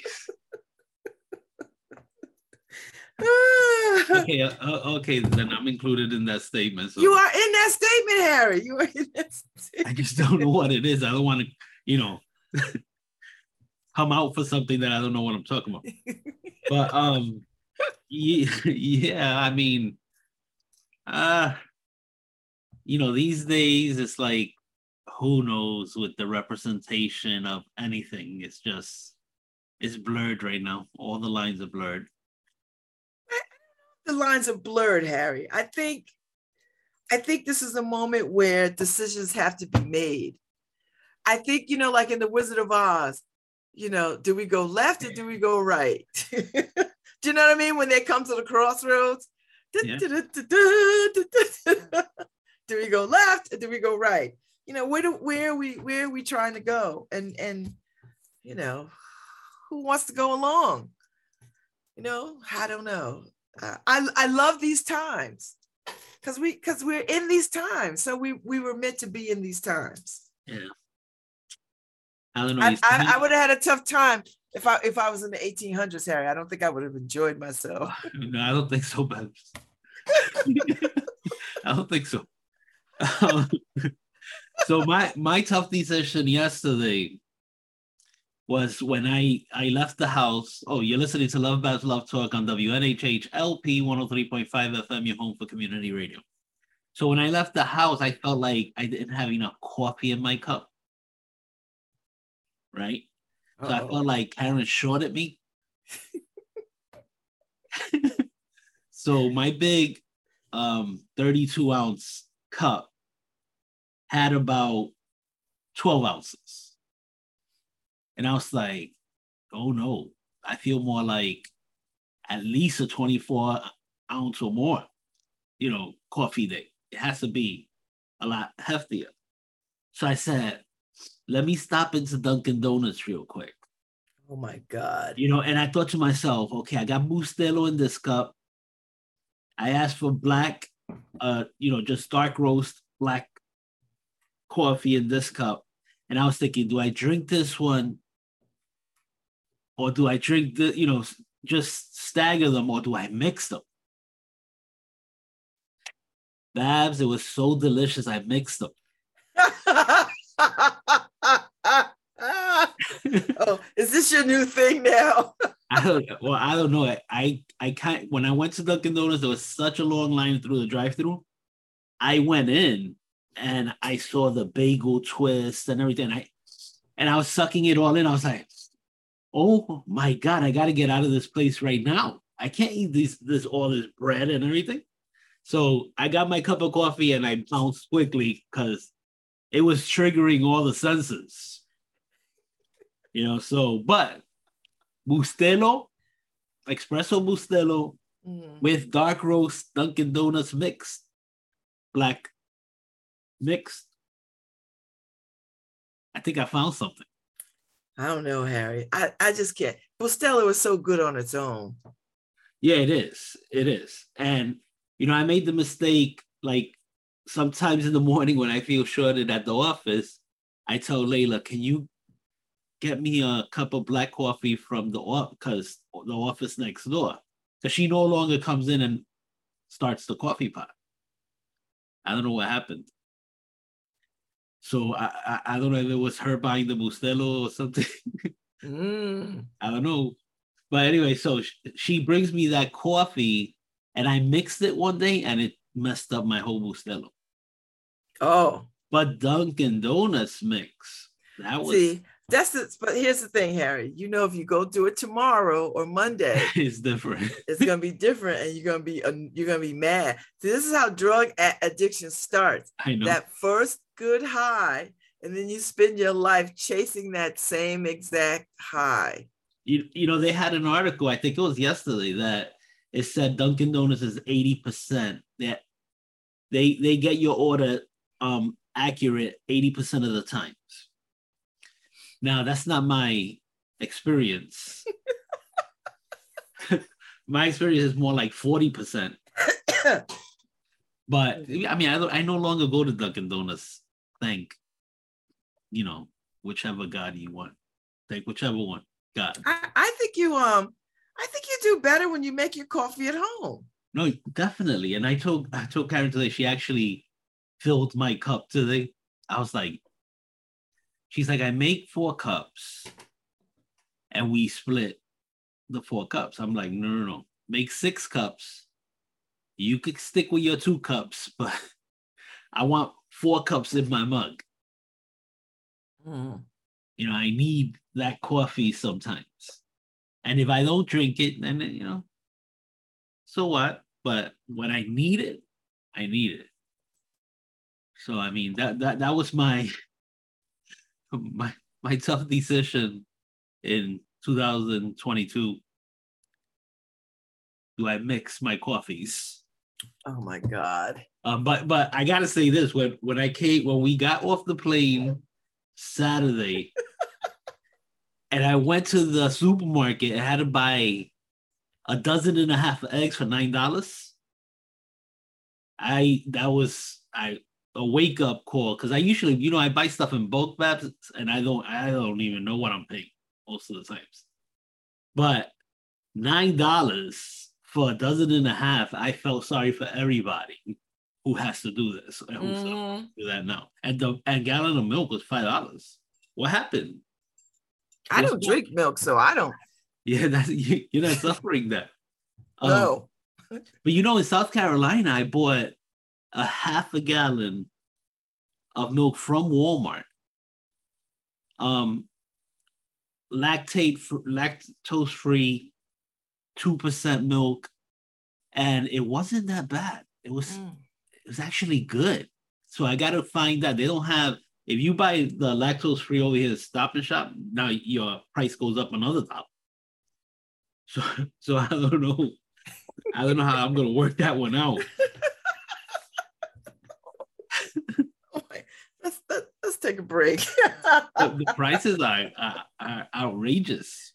Okay. Uh, uh, okay. Then I'm included in that statement. So You are in that statement, Harry. You are in that statement. I just don't know what it is. I don't want to, you know, come out for something that I don't know what I'm talking about. But um, yeah, yeah. I mean, uh, you know, these days it's like, who knows with the representation of anything? It's just, it's blurred right now. All the lines are blurred. the lines are blurred, Harry. I think, I think this is a moment where decisions have to be made. I think, you know, like in the Wizard of Oz, you know, do we go left or do we go right? do you know what I mean? When they come to the crossroads, Yeah. Do we go left or do we go right? You know, where do where are we where are we trying to go? And and you know, who wants to go along? You know, I don't know. Uh, I I love these times because we because we're in these times. So we we were meant to be in these times. Yeah. I don't know. I, I, I would have had a tough time if I if I was in the 1800s, Harry. I don't think I would have enjoyed myself. No, I don't think so, but I don't think so. Um, so my my tough decision yesterday was when I I left the house. Oh, you're listening to LoveBabz LoveTalk on WNHH LP 103.5 FM, your home for community radio. So when I left the house, I felt like I didn't have enough coffee in my cup. Right? So I felt like Karen shorted me. so my big um 32 ounce cup had about 12 ounces. And I was like, oh no, I feel more like at least a 24 ounce or more, you know, coffee day. It has to be a lot heftier. So I said, let me stop into Dunkin' Donuts real quick. Oh my God. You know, and I thought to myself, okay, I got Bustelo in this cup. I asked for black, uh, you know, just dark roast black coffee in this cup. And I was thinking, do I drink this one? Or do I drink the, you know, just stagger them or do I mix them? Babz, it was so delicious. I mixed them. oh, is this your new thing now? I well, I don't know. I I can't when I went to Dunkin' Donuts, there was such a long line through the drive-through. I went in and I saw the bagel twist and everything. I and I was sucking it all in. I was like, oh my god, I gotta get out of this place right now. I can't eat this this all this bread and everything. So I got my cup of coffee and I bounced quickly because it was triggering all the senses. You know, so but Bustelo, espresso Bustelo Mm. with dark roast Dunkin' Donuts mixed, black mixed. I think I found something. I don't know, Harry. I, I just can't. Bustelo is so good on its own. Yeah, it is. It is. And, you know, I made the mistake like sometimes in the morning when I feel shorted at the office, I tell Layla, can you get me a cup of black coffee from the office the office next door? Because she no longer comes in and starts the coffee pot. I don't know what happened. So I, I, I don't know if it was her buying the Bustelo or something. Mm. I don't know. But anyway, so sh- she brings me that coffee and I mixed it one day and it messed up my whole Bustelo. Oh, But Dunkin' Donuts mix, that was see, that's the. But here's the thing, Harry. You know, if you go do it tomorrow or Monday, it's different. it's gonna be different, and you're gonna be uh, you're gonna be mad. See, this is how drug addiction starts. I know. That first good high, and then you spend your life chasing that same exact high. you, you know, they had an article, I think it was yesterday, that it said Dunkin' Donuts is 80%. That they they get your order um accurate 80% of the times. Now that's not my experience. my experience is more like 40%. But I mean, I, I no longer go to Dunkin' Donuts. Thank, you know, whichever God you want. Take whichever one. God. I, I think you um, I think you do better when you make your coffee at home. No, definitely. And I told I told Karen today she actually filled my cup today. I was like, she's like, I make four cups and we split the four cups. I'm like, no, no, no. Make six cups. You could stick with your two cups, but I want four cups in my mug. Mm. You know, I need that coffee sometimes. And if I don't drink it, then you know, so what? But when I need it, I need it. So I mean that that that was my my my tough decision in 2022. Do I mix my coffees? Oh my God. Um, but but I gotta say this: when when I came when we got off the plane Saturday, and I went to the supermarket and had to buy a dozen and a half of eggs for nine dollars. I that was I a wake up call because I usually you know I buy stuff in bulk Babz and I don't I don't even know what I'm paying most of the times, but nine dollars for a dozen and a half. I felt sorry for everybody who has to do this and who's Mhm. do that now. And the and gallon of milk was five dollars. What happened? I don't drink milk, so I don't Yeah, that's you, you're not suffering that. Um, know. But you know, in South Carolina, I bought a half a gallon of milk from Walmart. Um, lactate, lactose free, two percent milk, and it wasn't that bad. It was Mm. it was actually good. So I gotta find that they don't have. If you buy the lactose free over here, at Stop and Shop, now your price goes up another top. So so I don't know. I don't know how I'm gonna work that one out. Oh my- Let's, let, let's take a break. The, the prices are, are, are outrageous.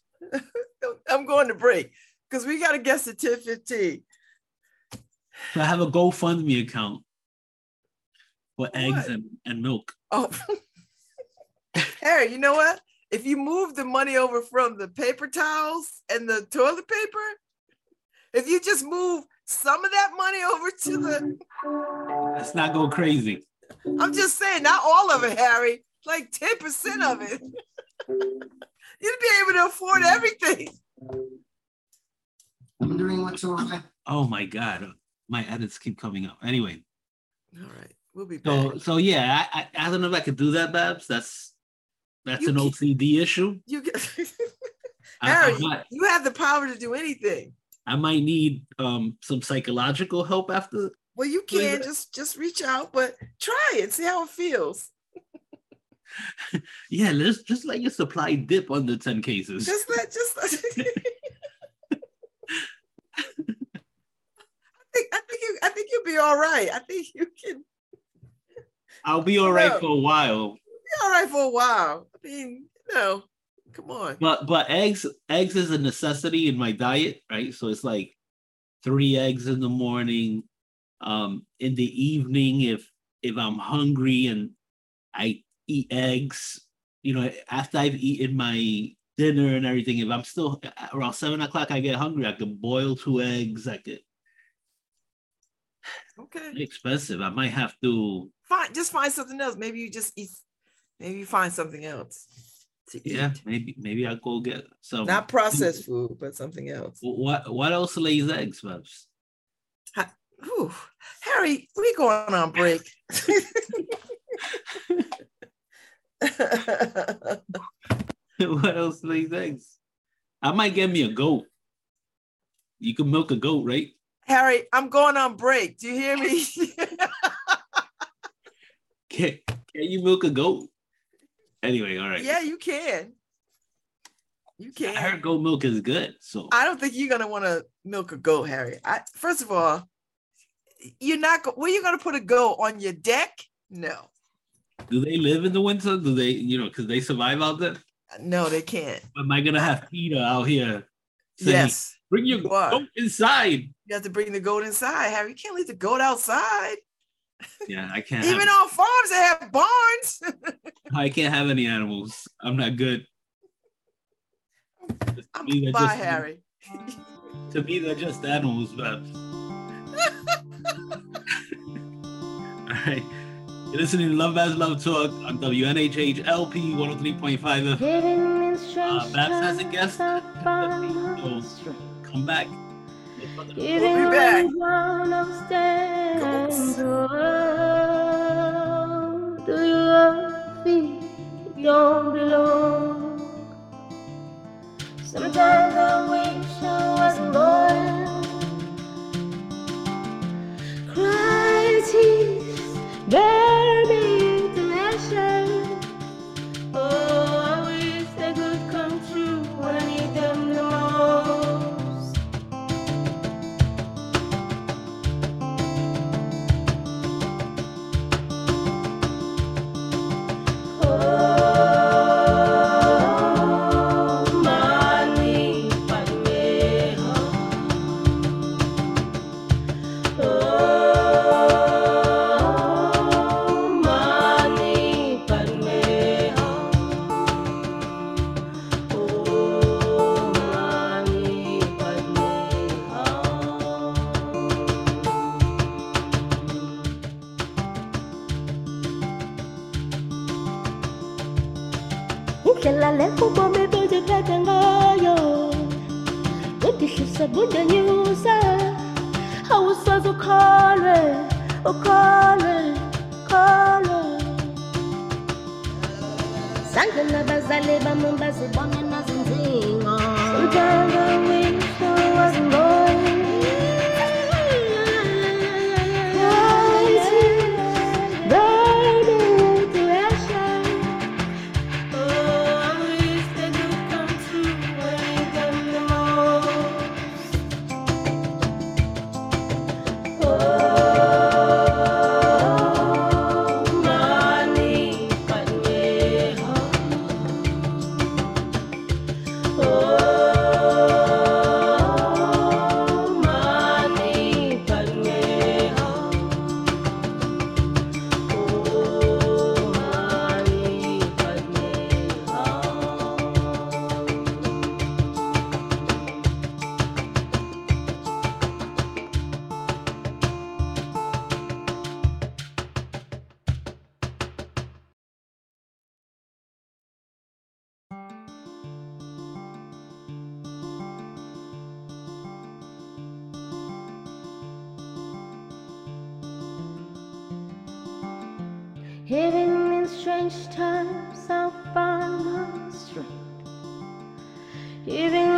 I'm going to break because we got to guess at 10 15. So I have a GoFundMe account for eggs and, and milk. Oh, Harry, you know what? If you move the money over from the paper towels and the toilet paper, if you just move some of that money over to the, Let's not go crazy. I'm just saying, not all of it, Harry, like 10% of it. You'd be able to afford everything. Wondering what's wrong. Oh my god, my edits keep coming up. Anyway, All right, we'll be back. so so yeah, I, I I don't know if I could do that, Babz. That's that's You an can't- OCD issue. You get, I, I Harry, might, you have the power to do anything. I might need um some psychological help after. Well, you can just just reach out, but try it, see how it feels. Yeah, let's just let your supply dip under 10 cases. Just let just let, I think I think you I think you'll be all right. I think you can I'll be all right No. for a while. be all right for a while. I mean, you know, come on. But but eggs eggs is a necessity in my diet, right? So it's like three eggs in the morning. Um, in the evening, if if I'm hungry and I eat eggs, you know, after I've eaten my dinner and everything, if I'm still around seven o'clock, I get hungry. I could boil two eggs. I could Okay. expensive. I might have to. find Just find something else. Maybe you just eat. Maybe you find something else to Yeah, eat. maybe maybe I'll go get some. Not processed food, but something else. What what else lays eggs, Babz? Whew. Harry, we going on break. what else lays eggs? I might get me a goat. You can milk a goat, right? Harry, I'm going on break. Do you hear me? Can, can you milk a goat? Anyway, all right. yeah, you can. You can. I heard goat milk is good. So I don't think you're gonna want to milk a goat, Harry. I, first of all, you're not. go- Where you gonna put a goat on your deck? No, do they live in the winter? Do they, you know, because they survive out there? no, they can't. Am I gonna have Peter out here saying, Yes, bring your you goat inside? you have to bring the goat inside, Harry. You can't leave the goat outside. Yeah, I can't. Even have, on farms, they have barns. I can't have any animals. I'm not good. I'm bye, just- Harry. To me, they're just animals, but. Right. You're listening to LoveBabz LoveTalk on WNHH LP 103.5 FM. Living in Uh, Babz has a guest. So- Come back. Even be back. when one of stands alone, do you feel you don't belong? Sometimes I wish I wasn't born. Cry tears, bear bunyanyusa awusoze ukholwe ukholwe ukholwe zange nabazali bam bazibone nazinzingo Sometimes I wish I born. Even in strange times, I'll find my strength. Even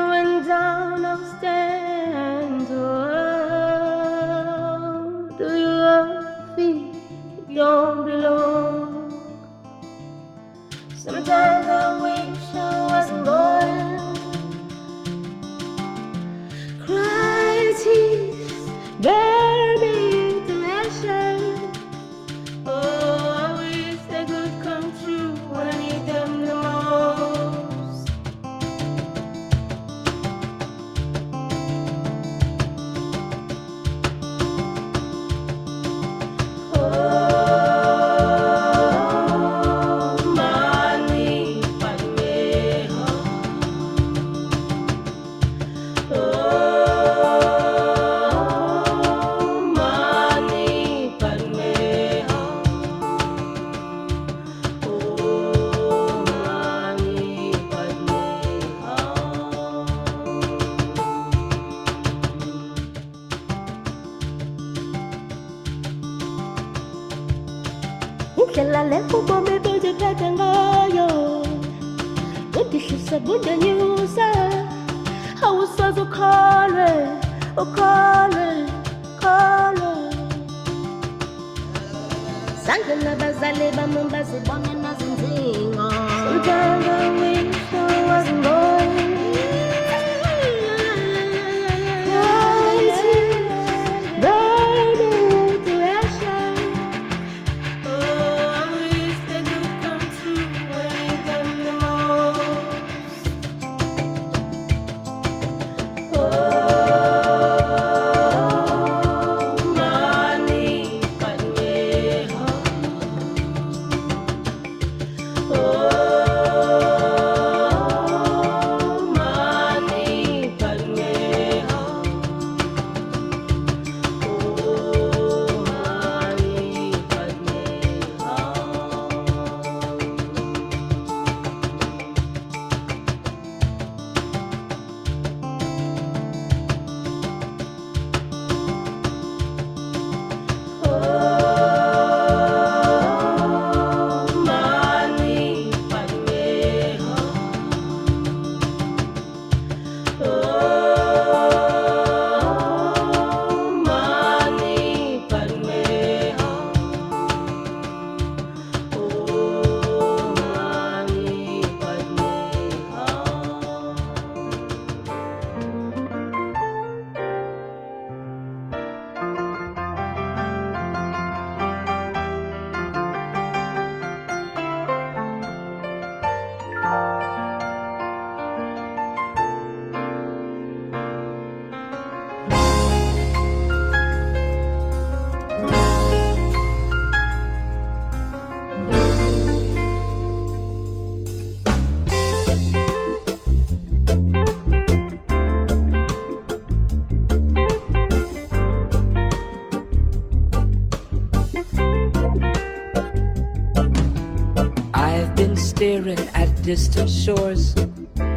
distant shores.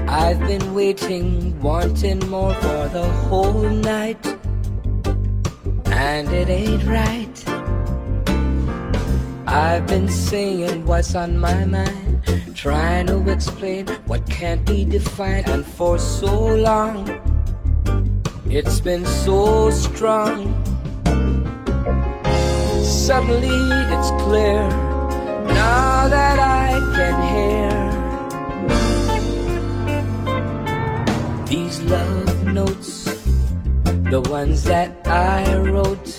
I've been waiting, wanting more for the whole night. And it ain't right. I've been saying what's on my mind, trying to explain what can't be defined. And for so long, it's been so strong. Suddenly it's clear now that I can hear these love notes, the ones that I wrote.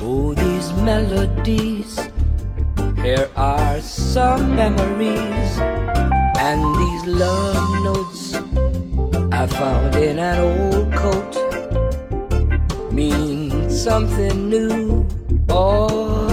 Oh, these melodies. Here are some memories, and these love notes I found in an old coat mean something new. All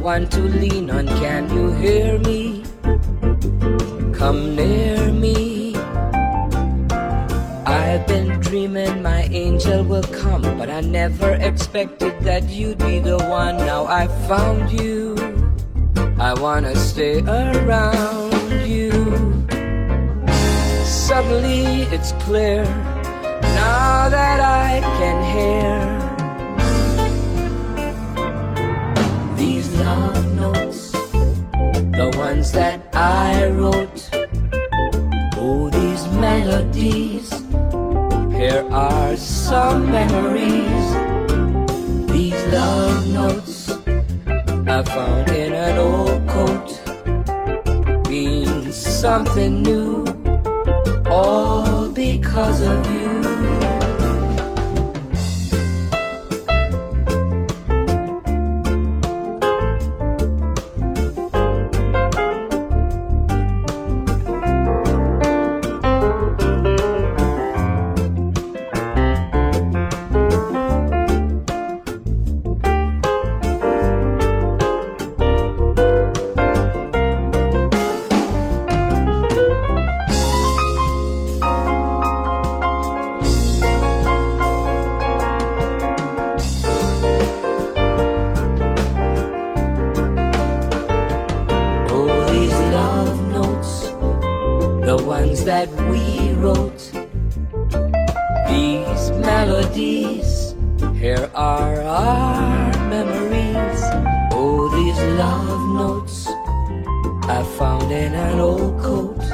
someone to lean on. Can you hear me? Come near me. I've been dreaming my angel will come, but I never expected that you'd be the one. Now I found you. I wanna stay around you. Suddenly it's clear here are our memories. Oh, these love notes I found in an old coat.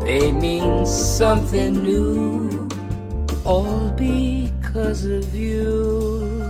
They mean something new, all because of you.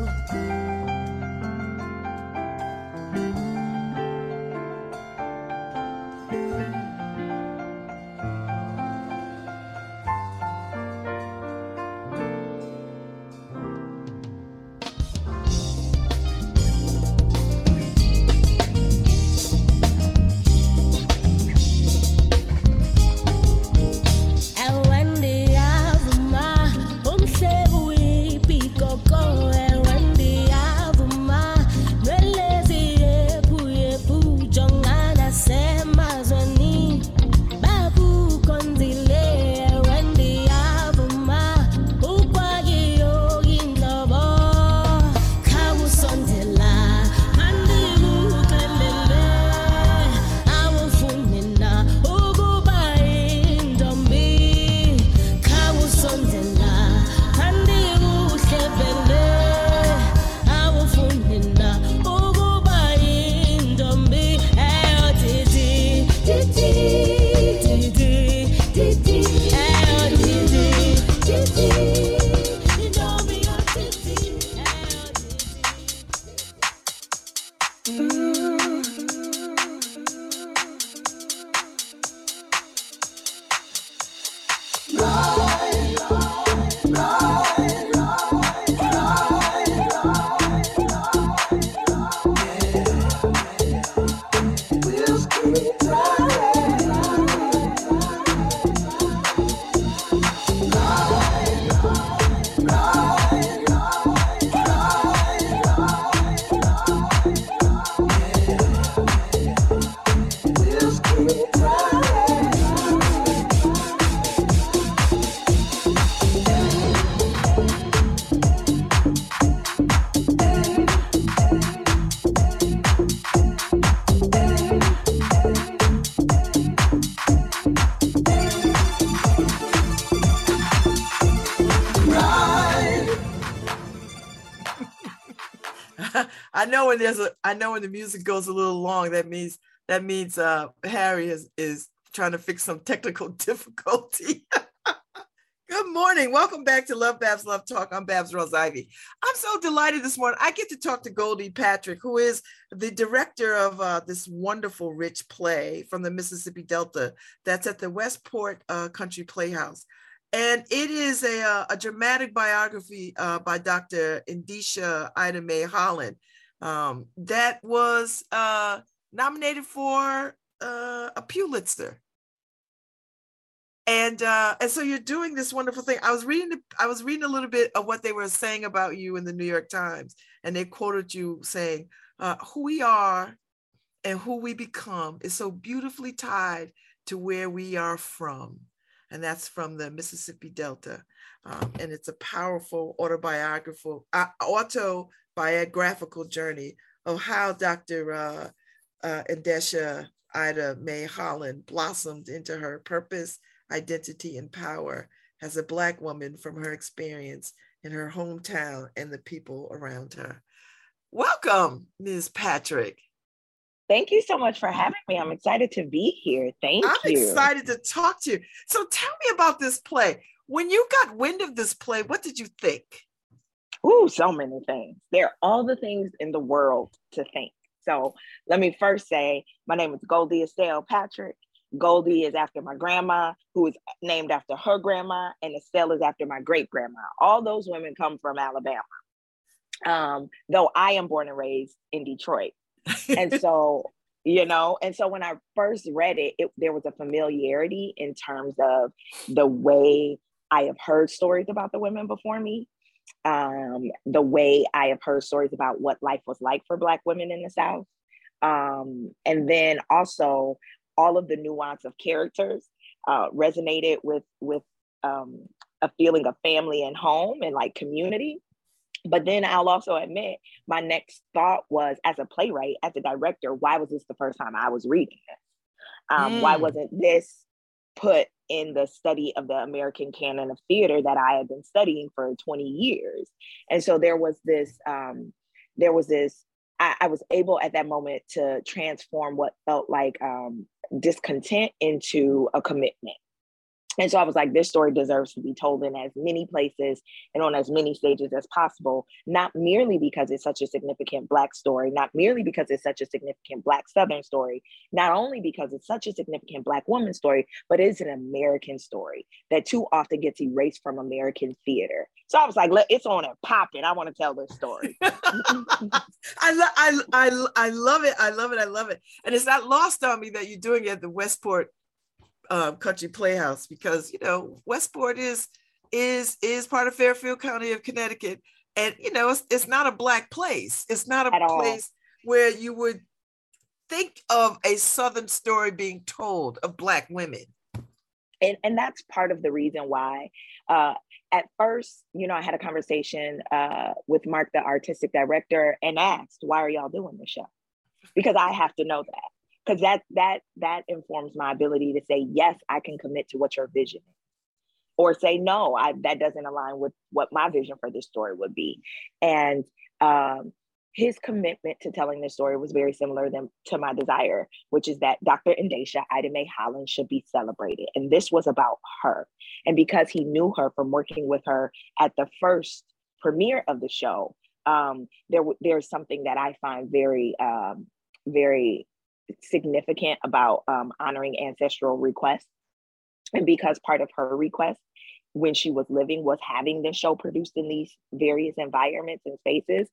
When there's a I know when the music goes a little long, that means that means uh Harry is is trying to fix some technical difficulty. Good morning. Welcome back to LoveBabz LoveTalk. I'm Babz Rawls-Ivy. I'm so delighted this morning. I get to talk to Goldie Patrick, who is the director of uh, this wonderful rich play from the Mississippi Delta that's at the Westport uh, Country Playhouse. And it is a, uh, a dramatic biography uh, by Dr. Endesha Ida Mae Holland um, that was uh, nominated for uh, a Pulitzer. And uh, and so you're doing this wonderful thing. I was reading I was reading a little bit of what they were saying about you in the New York Times, and they quoted you saying, uh, "Who we are and who we become is so beautifully tied to where we are from." and that's from the Mississippi Delta. Um, and it's a powerful autobiographical, uh, autobiographical journey of how Dr. Uh, uh, Endesha Ida Mae Holland blossomed into her purpose, identity, and power as a Black woman from her experience in her hometown and the people around her. Welcome, Ms. Patrick. Thank you so much for having me. I'm excited to be here. Thank you. I'm excited to talk to you. So tell me about this play. When you got wind of this play, what did you think? Ooh, so many things. There are all the things in the world to think. So let me first say my name is Goldie Estelle Patrick. Goldie is after my grandma, who is named after her grandma, and Estelle is after my great grandma. All those women come from Alabama. Um, though I am born and raised in Detroit. and so you know and so when i first read it, it there was a familiarity in terms of the way i have heard stories about the women before me um, the way i have heard stories about what life was like for black women in the south um, and then also all of the nuance of characters uh, resonated with with um, a feeling of family and home and like community but then I'll also admit my next thought was as a playwright, as a director, why was this the first time I was reading this? Um, Why Mm. wasn't this put in the study of the American canon of theater that I had been studying for 20 years. And so there was this, um, there was this, I, I was able at that moment to transform what felt like um, discontent into a commitment. And so I was like, this story deserves to be told in as many places and on as many stages as possible, not merely because it's such a significant Black story, not merely because it's such a significant Black Southern story, not only because it's such a significant Black woman story, but it's an American story that too often gets erased from American theater. So I was like, "Look, it's on and popping. I want to tell this story. I, lo- I, I, I love it. I love it. I love it. And it's not lost on me that you're doing it at the Westport um, Country Playhouse because you know Westport is is is part of Fairfield County of Connecticut, and you know it's, it's not a black place. It's not a At all. place where you would think of a Southern story being told of black women. and and that's part of the reason why uh at first you know i had a conversation uh with mark the artistic director and asked why are y'all doing this show because i have to know that because that that that informs my ability to say yes i can commit to what your vision is or say no I, that doesn't align with what my vision for this story would be and um his commitment to telling this story was very similar than, to my desire, which is that Dr. Endesha Ida Holland should be celebrated. And this was about her. And because he knew her from working with her at the first premiere of the show, um, there there's something that I find very, um, very significant about um, honoring ancestral requests. And because part of her request when she was living was having this show produced in these various environments and spaces,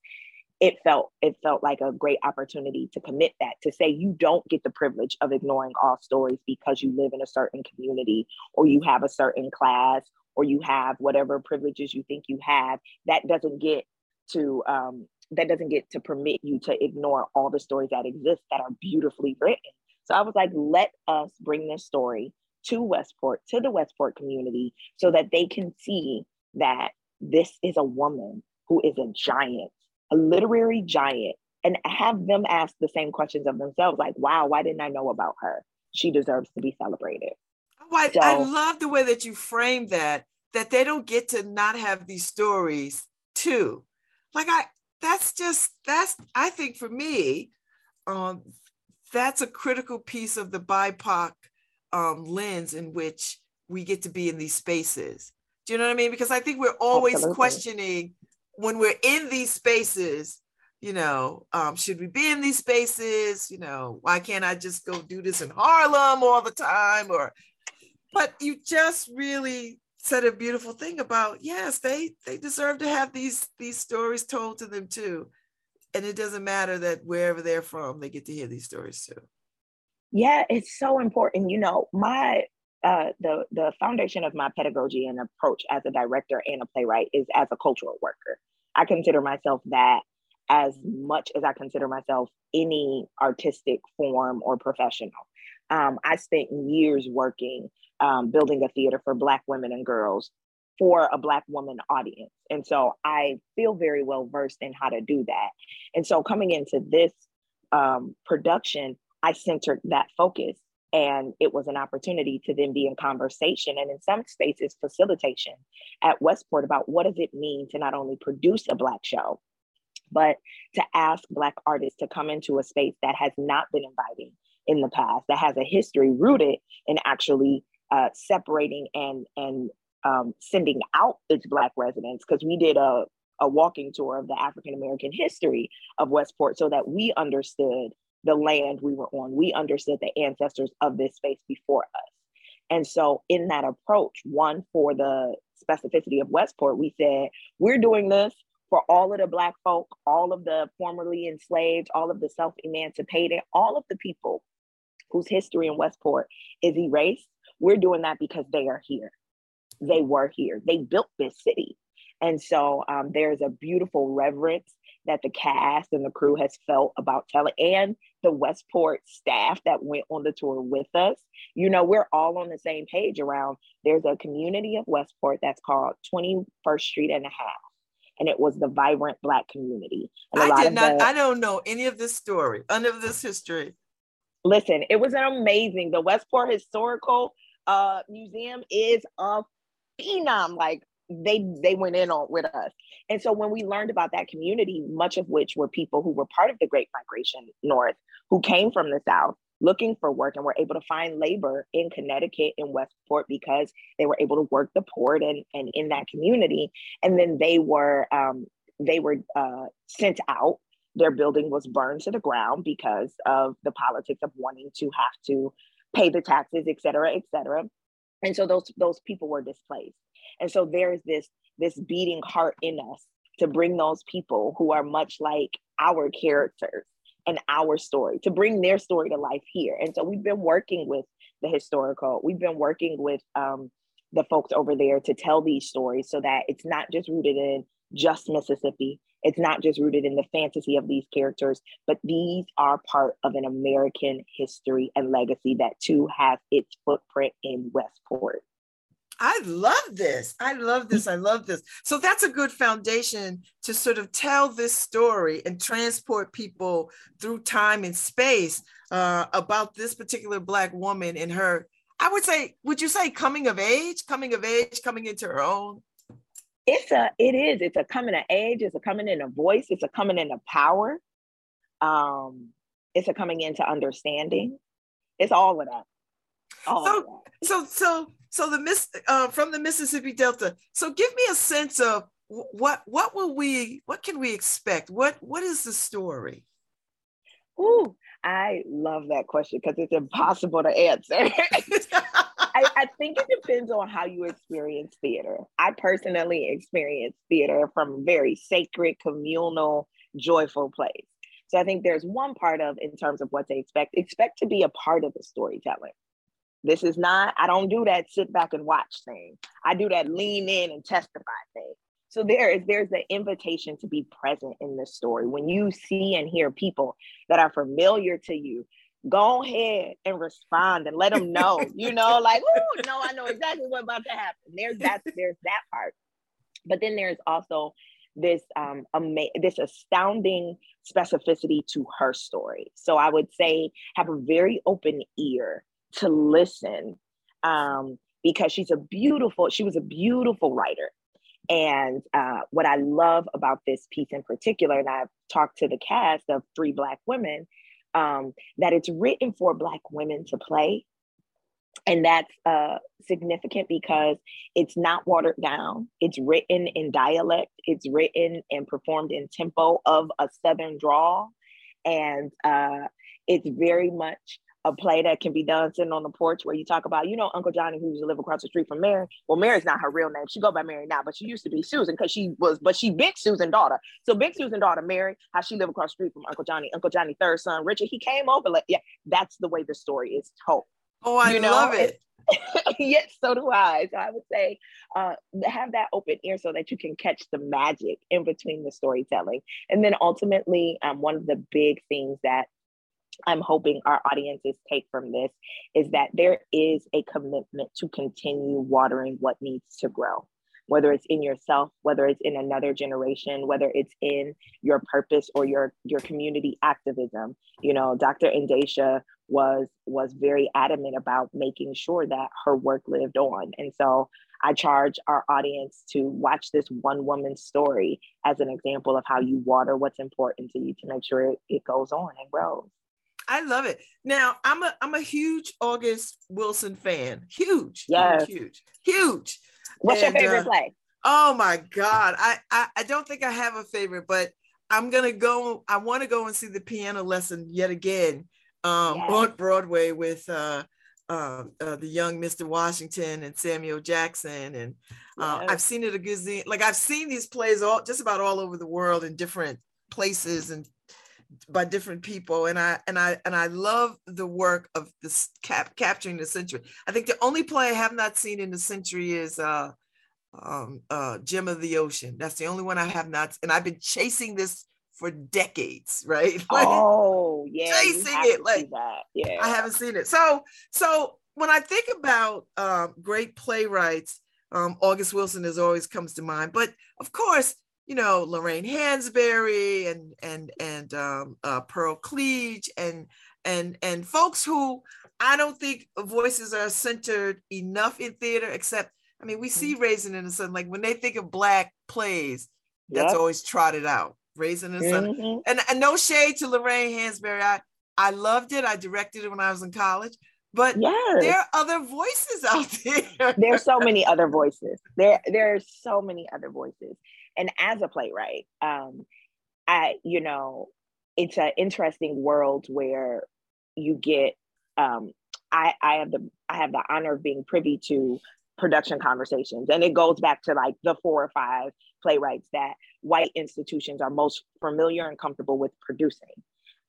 it felt it felt like a great opportunity to commit that to say you don't get the privilege of ignoring all stories because you live in a certain community or you have a certain class or you have whatever privileges you think you have that doesn't get to um, that doesn't get to permit you to ignore all the stories that exist that are beautifully written. So i was like let us bring this story to westport to the westport community so that they can see that this is a woman who is a giant a literary giant and have them ask the same questions of themselves like wow why didn't i know about her? She deserves to be celebrated. Oh, I, I love the way that you frame that, that they don't get to not have these stories too. Like I, that's just, that's, I think for me, um, that's a critical piece of the BIPOC um, lens in which we get to be in these spaces. Do you know what I mean? Because I think we're always Absolutely. questioning when we're in these spaces, you know, um, should we be in these spaces? You know, why can't I just go do this in Harlem all the time? Or, but you just really said a beautiful thing about yes, they they deserve to have these these stories told to them too, and it doesn't matter that wherever they're from, they get to hear these stories too. yeah it's so important you know my uh the the foundation of my pedagogy and approach as a director and a playwright is as a cultural worker. I consider myself that as much as i consider myself any artistic form or professional um, i spent years working um, building a theater for black women and girls for a black woman audience and so i feel very well versed in how to do that and so coming into this um, production I centered that focus. And it was an opportunity to then be in conversation and in some spaces facilitation at Westport about what does it mean to not only produce a Black show, but to ask Black artists to come into a space that has not been inviting in the past, that has a history rooted in actually uh, separating and, and um, sending out its Black residents. Because we did a, a walking tour of the African American history of Westport so that we understood the land we were on. We understood the ancestors of this space before us. And so, in that approach, one for the specificity of Westport, we said, we're doing this for all of the Black folk, all of the formerly enslaved, all of the self emancipated, all of the people whose history in Westport is erased. We're doing that because they are here. They were here. They built this city. And so um, there's a beautiful reverence that the cast and the crew has felt about telling, and the Westport staff that went on the tour with us. You know, we're all on the same page around there's a community of Westport that's called 21st Street and a half. And it was the vibrant Black community. And a I lot did of not. the- I don't know any of this story, any of this history. Listen, it was an amazing. The Westport Historical uh, museum is a phenom. Like they they went in on with us. And so when we learned about that community, much of which were people who were part of the Great Migration North, who came from the South looking for work and were able to find labor in Connecticut in Westport because they were able to work the port and, and in that community. And then they were um, they were uh, sent out. Their building was burned to the ground because of the politics of wanting to have to pay the taxes, et cetera, et cetera. And so those those people were displaced. And so there's this this beating heart in us to bring those people who are much like our characters and our story to bring their story to life here. And so we've been working with the historical, we've been working with um, the folks over there to tell these stories so that it's not just rooted in just Mississippi. It's not just rooted in the fantasy of these characters, but these are part of an American history and legacy that too has its footprint in Westport. I love this. I love this. I love this. So that's a good foundation to sort of tell this story and transport people through time and space uh, about this particular Black woman and her. I would say, would you say coming of age, coming of age, coming into her own? It's a, it is. It's a coming of age. It's a coming in a voice. It's a coming in a power. Um, it's a coming into understanding. It's all of that. All So- of that. So, so, so the miss uh, from the Mississippi Delta. So, give me a sense of what what will we what can we expect? What what is the story? Ooh, I love that question because it's impossible to answer. I, I think it depends on how you experience theater. I personally experience theater from a very sacred, communal, joyful place. So I think there's one part of in terms of what they expect. Expect to be a part of the storytelling. This is not, I don't do that sit back and watch thing. I do that lean in and testify thing. So there is there's the invitation to be present in this story. When you see and hear people that are familiar to you, go ahead and respond and let them know. you know, like, oh no, I know exactly what's about to happen. There's that, there's that part. But then there's also this um ama- this astounding specificity to her story. So I would say have a very open ear to listen um because she's a beautiful she was a beautiful writer and uh, what I love about this piece in particular, and I've talked to the cast of three Black women, um, that it's written for Black women to play. And that's uh, significant because it's not watered down. It's written in dialect, it's written and performed in tempo of a Southern drawl. And uh, it's very much a play that can be done sitting on the porch where you talk about, you know, Uncle Johnny who used to live across the street from Mary. Well, Mary's not her real name. She go by Mary now, but she used to be Susan because she was, but she big Susan daughter. So big Susan daughter Mary, how she lived across the street from Uncle Johnny. Uncle Johnny third son Richard, he came over. Like, yeah, that's the way the story is told. Oh, I You know, love it. yes, so do I. So I would say uh, have that open ear so that you can catch the magic in between the storytelling. And then ultimately, um, one of the big things that I'm hoping our audiences take from this is that there is a commitment to continue watering what needs to grow, whether it's in yourself, whether it's in another generation, whether it's in your purpose or your your community activism. You know, Dr. Endesha was was very adamant about making sure that her work lived on. And so I charge our audience to watch this one woman's story as an example of how you water what's important to you to make sure it, it goes on and grows. I love it. Now I'm a I'm a huge August Wilson fan. Huge, Yes. huge, huge. What's And, your favorite uh, play? Oh my God. I, I I don't think I have a favorite, but I'm gonna go. I want to go and see the piano lesson yet again um, Yes. on Broadway with uh, uh, uh, the young Mr. Washington and Samuel Jackson, and uh, Yes. I've seen it a gazillion. Like I've seen these plays all just about all over the world in different places and by different people and i and i and i love the work of this cap capturing the century i think the only play i have not seen in the century is uh um uh gem of the ocean that's the only one i have not and i've been chasing this for decades right Like, Oh, yeah. chasing it, like, that. Yeah. I haven't seen it. So, so when I think about um, great playwrights, um, August Wilson is always comes to mind. But of course, you know Lorraine Hansberry and and and um, uh, Pearl Cleage and and and folks who I don't think voices are centered enough in theater, except I mean, we see Raisin in the Sun. Like when they think of black plays, that's Yep. always trotted out. Raisin in the Sun. Mhm. And, and no shade to Lorraine Hansberry. I, I loved it. I directed it when I was in college. But Yes. there are other voices out there. there's so many other voices. There there are so many other voices. And as a playwright, um, I you know, it's an interesting world where you get um I I have the I have the honor of being privy to production conversations. And it goes back to like the four or five playwrights that white institutions are most familiar and comfortable with producing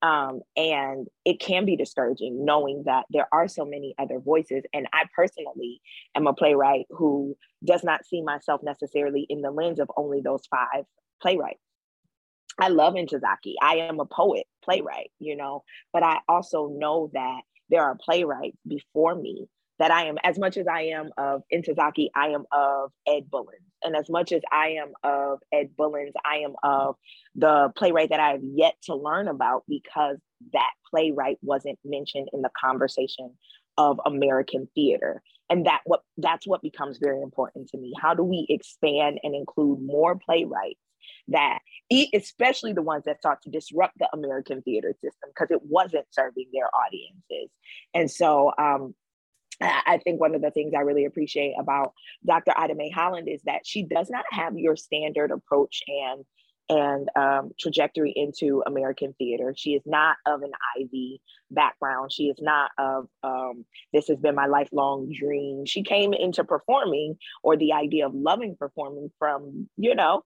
um, and it can be discouraging knowing that there are so many other voices. And i personally am a playwright who does not see myself necessarily in the lens of only those five playwrights. I love Ntozake i am a poet playwright you know but i also know that there are playwrights before me that I am, as much as I am of Ntozake, I am of Ed Bullins. And as much as I am of Ed Bullins, I am of the playwright that I have yet to learn about because that playwright wasn't mentioned in the conversation of American theater. And that what that's what becomes very important to me. How do we expand and include more playwrights that especially the ones that sought to disrupt the American theater system because it wasn't serving their audiences. And so um, I think one of the things I really appreciate about Dr. Ida Mae Holland is that she does not have your standard approach and and um, trajectory into American theater. She is not of an Ivy background. She is not of um, this has been my lifelong dream. She came into performing or the idea of loving performing from you know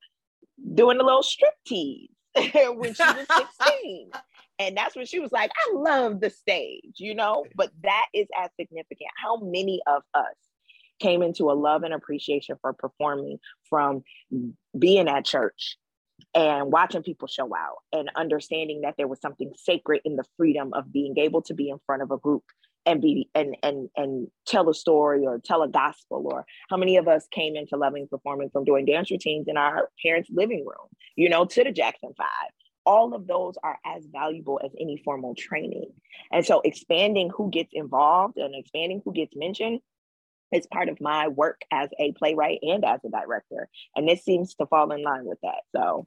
doing a little strip tease when she was 16. And that's when she was like, I love the stage, you know? But that is as significant. How many of us came into a love and appreciation for performing from being at church and watching people show out and understanding that there was something sacred in the freedom of being able to be in front of a group and be and and and tell a story or tell a gospel or how many of us came into loving performing from doing dance routines in our parents living room you know to the jackson five. All of those are as valuable as any formal training. And so expanding who gets involved and expanding who gets mentioned is part of my work as a playwright and as a director. And this seems to fall in line with that so.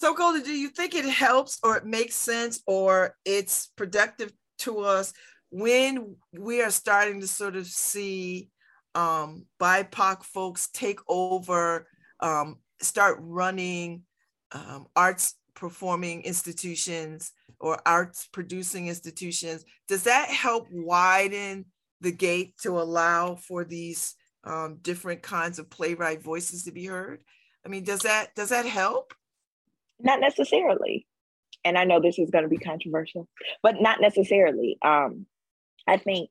So, Golda, do you think it helps or it makes sense or it's productive to us when we are starting to sort of see um, BIPOC folks take over, um, start running um, arts performing institutions or arts producing institutions? Does that help widen the gate to allow for these um, different kinds of playwright voices to be heard? I mean, does that does that help? not necessarily and i know this is going to be controversial but not necessarily um i think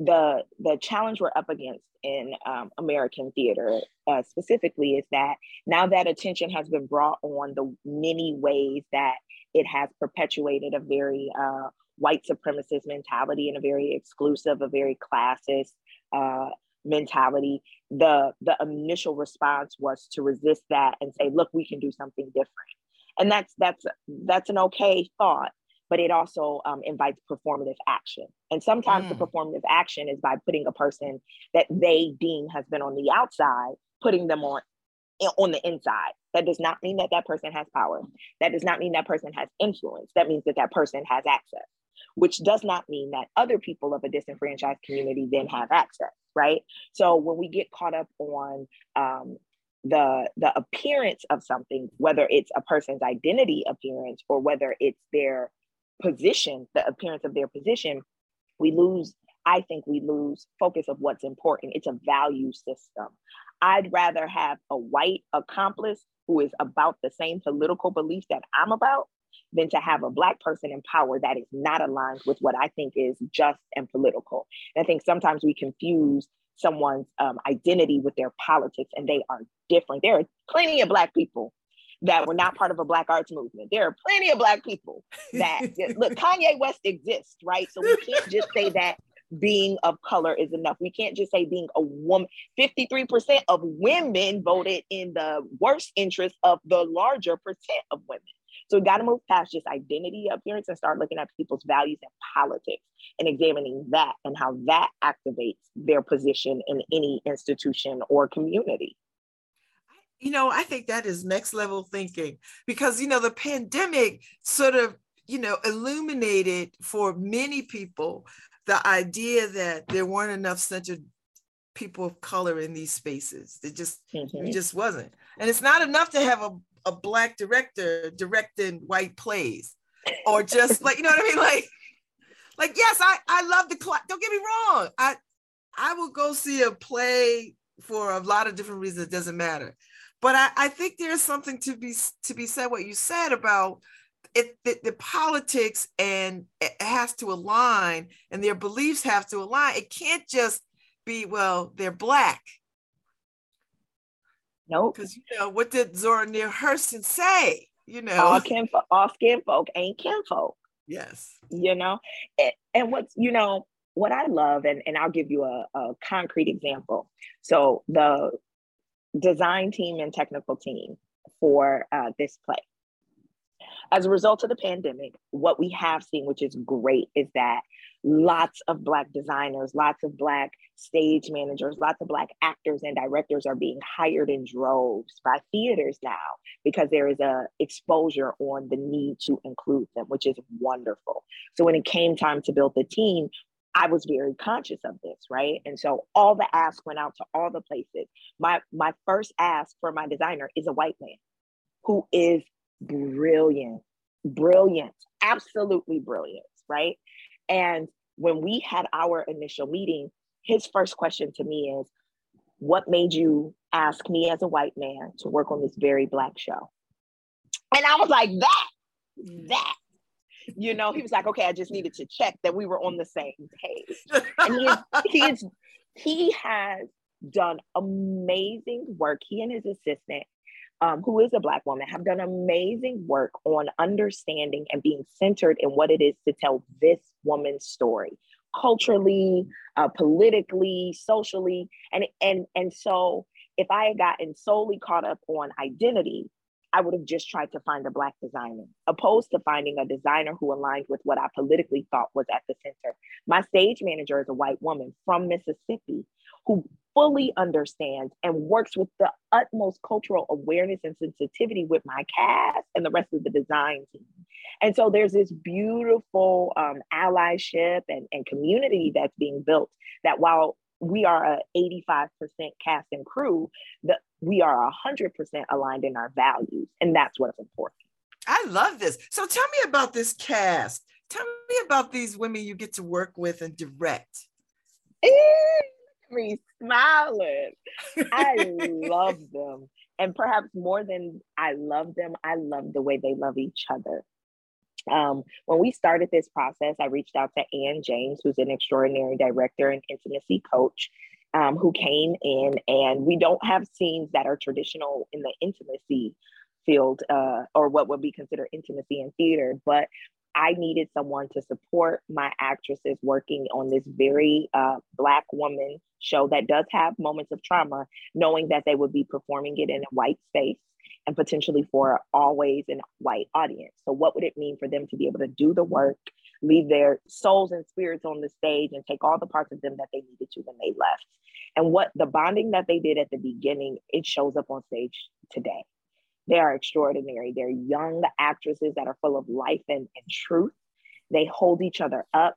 the the challenge we're up against in um, american theater uh, specifically is that now that attention has been brought on the many ways that it has perpetuated a very uh, white supremacist mentality and a very exclusive a very classist uh, mentality the the initial response was to resist that and say look we can do something different. And that's that's that's an okay thought but it also um, invites performative action. And sometimes the Mm. performative action is by putting a person that they deem has been on the outside putting them on on the inside. That does not mean that that person has power. That does not mean that person has influence. That means that that person has access which does not mean that other people of a disenfranchised community then have access right? So when we get caught up on um, the the appearance of something whether it's a person's identity appearance or whether it's their position the appearance of their position we lose i think we lose focus of what's important. It's a value system. I'd rather have a white accomplice who is about the same political beliefs that i'm about than to have a black person in power that is not aligned with what i think is just and political. And i think sometimes we confuse someone's um, identity with their politics and they are different. There are plenty of black people that were not part of a black arts movement. There are plenty of black people that look kanye west exists right? So we can't just say that being of color is enough. We can't just say being a woman 53% of women voted in the worst interest of the larger percent of women. So we got to move past just identity appearance and start looking at people's values and politics and examining that and how that activates their position in any institution or community. You know, I think that is next level thinking because, you know, the pandemic sort of, you know, illuminated for many people the idea that there weren't enough centered people of color in these spaces. It just, Mhm. it just wasn't. And it's not enough to have a, a black director directing white plays or just like, you know what I mean? Like, like, yes, I, I love the class. Don't get me wrong. I, I will go see a play for a lot of different reasons. It doesn't matter. But I, I think there's something to be to be said what you said about it the, the politics and it has to align and their beliefs have to align. It can't just be, well, they're black. Nope. Because you know, what did Zora Neale Hurston say? You know, All kin, all skin folk ain't kinfolk. yes. you know and, and what's you know what i love and, and i'll give you a, a concrete example so the design team and technical team for uh, this play. As a result of the pandemic what we have seen which is great is that lots of black designers lots of black stage managers lots of black actors and directors are being hired in droves by theaters now because there is a exposure on the need to include them which is wonderful. So when it came time to build the team i was very conscious of this right? And so all the ask went out to all the places. My my first ask for my designer is a white man who is brilliant brilliant absolutely brilliant right? And when we had our initial meeting his first question to me is what made you ask me as a white man to work on this very black show? And i was like that that you know he was like okay i just needed to check that we were on the same page. And he is, he is he has done amazing work. He and his assistant um, who is a black woman have done amazing work on understanding and being centered in what it is to tell this woman's story culturally uh, politically socially. And and and so if i had gotten solely caught up on identity I would have just tried to find a Black designer, opposed to finding a designer who aligned with what I politically thought was at the center. My stage manager is a white woman from Mississippi who fully understands and works with the utmost cultural awareness and sensitivity with my cast and the rest of the design team. And so there's this beautiful um, allyship and, and community that's being built that while we are a 85% cast and crew, that we are 100% aligned in our values. And that's what's important. I love this. So tell me about this cast. Tell me about these women you get to work with and direct. Eh, Me smiling. I love them. And perhaps more than I love them, I love the way they love each other. Um, when we started this process, I reached out to Ann James, who's an extraordinary director and intimacy coach, um, who came in, and we don't have scenes that are traditional in the intimacy field uh, or what would be considered intimacy in theater, but I needed someone to support my actresses working on this very uh, Black woman show that does have moments of trauma, knowing that they would be performing it in a white space and potentially for always a white audience. So, what would it mean for them to be able to do the work, leave their souls and spirits on the stage, and take all the parts of them that they needed to when they left? And what the bonding that they did at the beginning, it shows up on stage today. They are extraordinary. They're young actresses that are full of life and, and truth. They hold each other up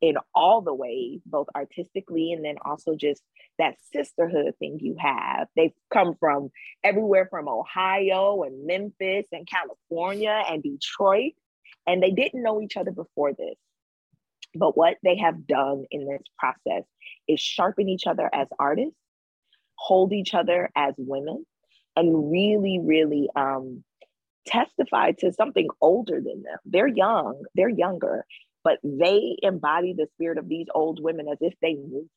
in all the ways, both artistically and then also just that sisterhood thing you have. They've come from everywhere from Ohio and Memphis and California and Detroit, and they didn't know each other before this. But what they have done in this process is sharpen each other as artists, hold each other as women, and really, really um, testify to something older than them. They're young, they're younger, but they embody the spirit of these old women as if they knew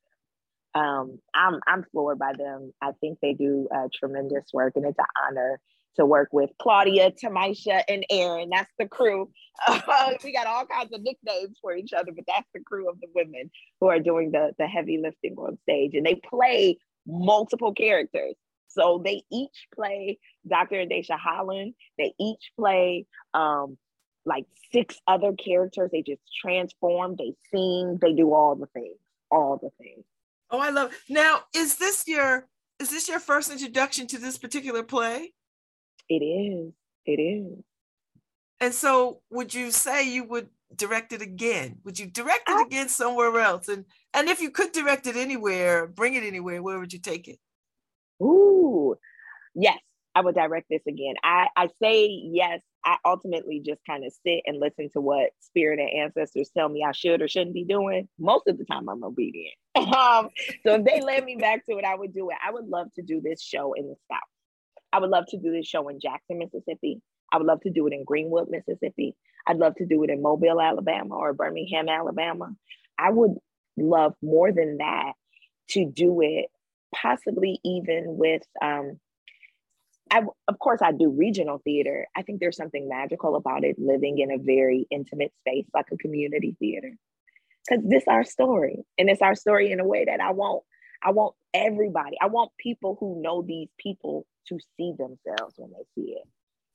them. Um, I'm I'm floored by them. I think they do uh, tremendous work, and it's an honor to work with Claudia, Tamisha, and Aaron. That's the crew. Uh, we got all kinds of nicknames for each other, but that's the crew of the women who are doing the the heavy lifting on stage, and they play multiple characters. So they each play Dr. Endesha Holland. They each play um, like six other characters. They just transform, they sing, they do all the things, all the things. Oh, I love. Now, is this your is this your first introduction to this particular play? It is. It is. And so, would you say you would direct it again? Would you direct it I- again somewhere else? And and if you could direct it anywhere, bring it anywhere, where would you take it? Ooh, yes, I would direct this again. I, I say yes. I ultimately just kind of sit and listen to what spirit and ancestors tell me I should or shouldn't be doing. Most of the time, I'm obedient. um, so if they led me back to it, I would do it. I would love to do this show in the South. I would love to do this show in Jackson, Mississippi. I would love to do it in Greenwood, Mississippi. I'd love to do it in Mobile, Alabama or Birmingham, Alabama. I would love more than that to do it possibly even with um I of course I do regional theater. I think there's something magical about it living in a very intimate space like a community theater. Cuz this our story and it's our story in a way that I want I want everybody. I want people who know these people to see themselves when they see it.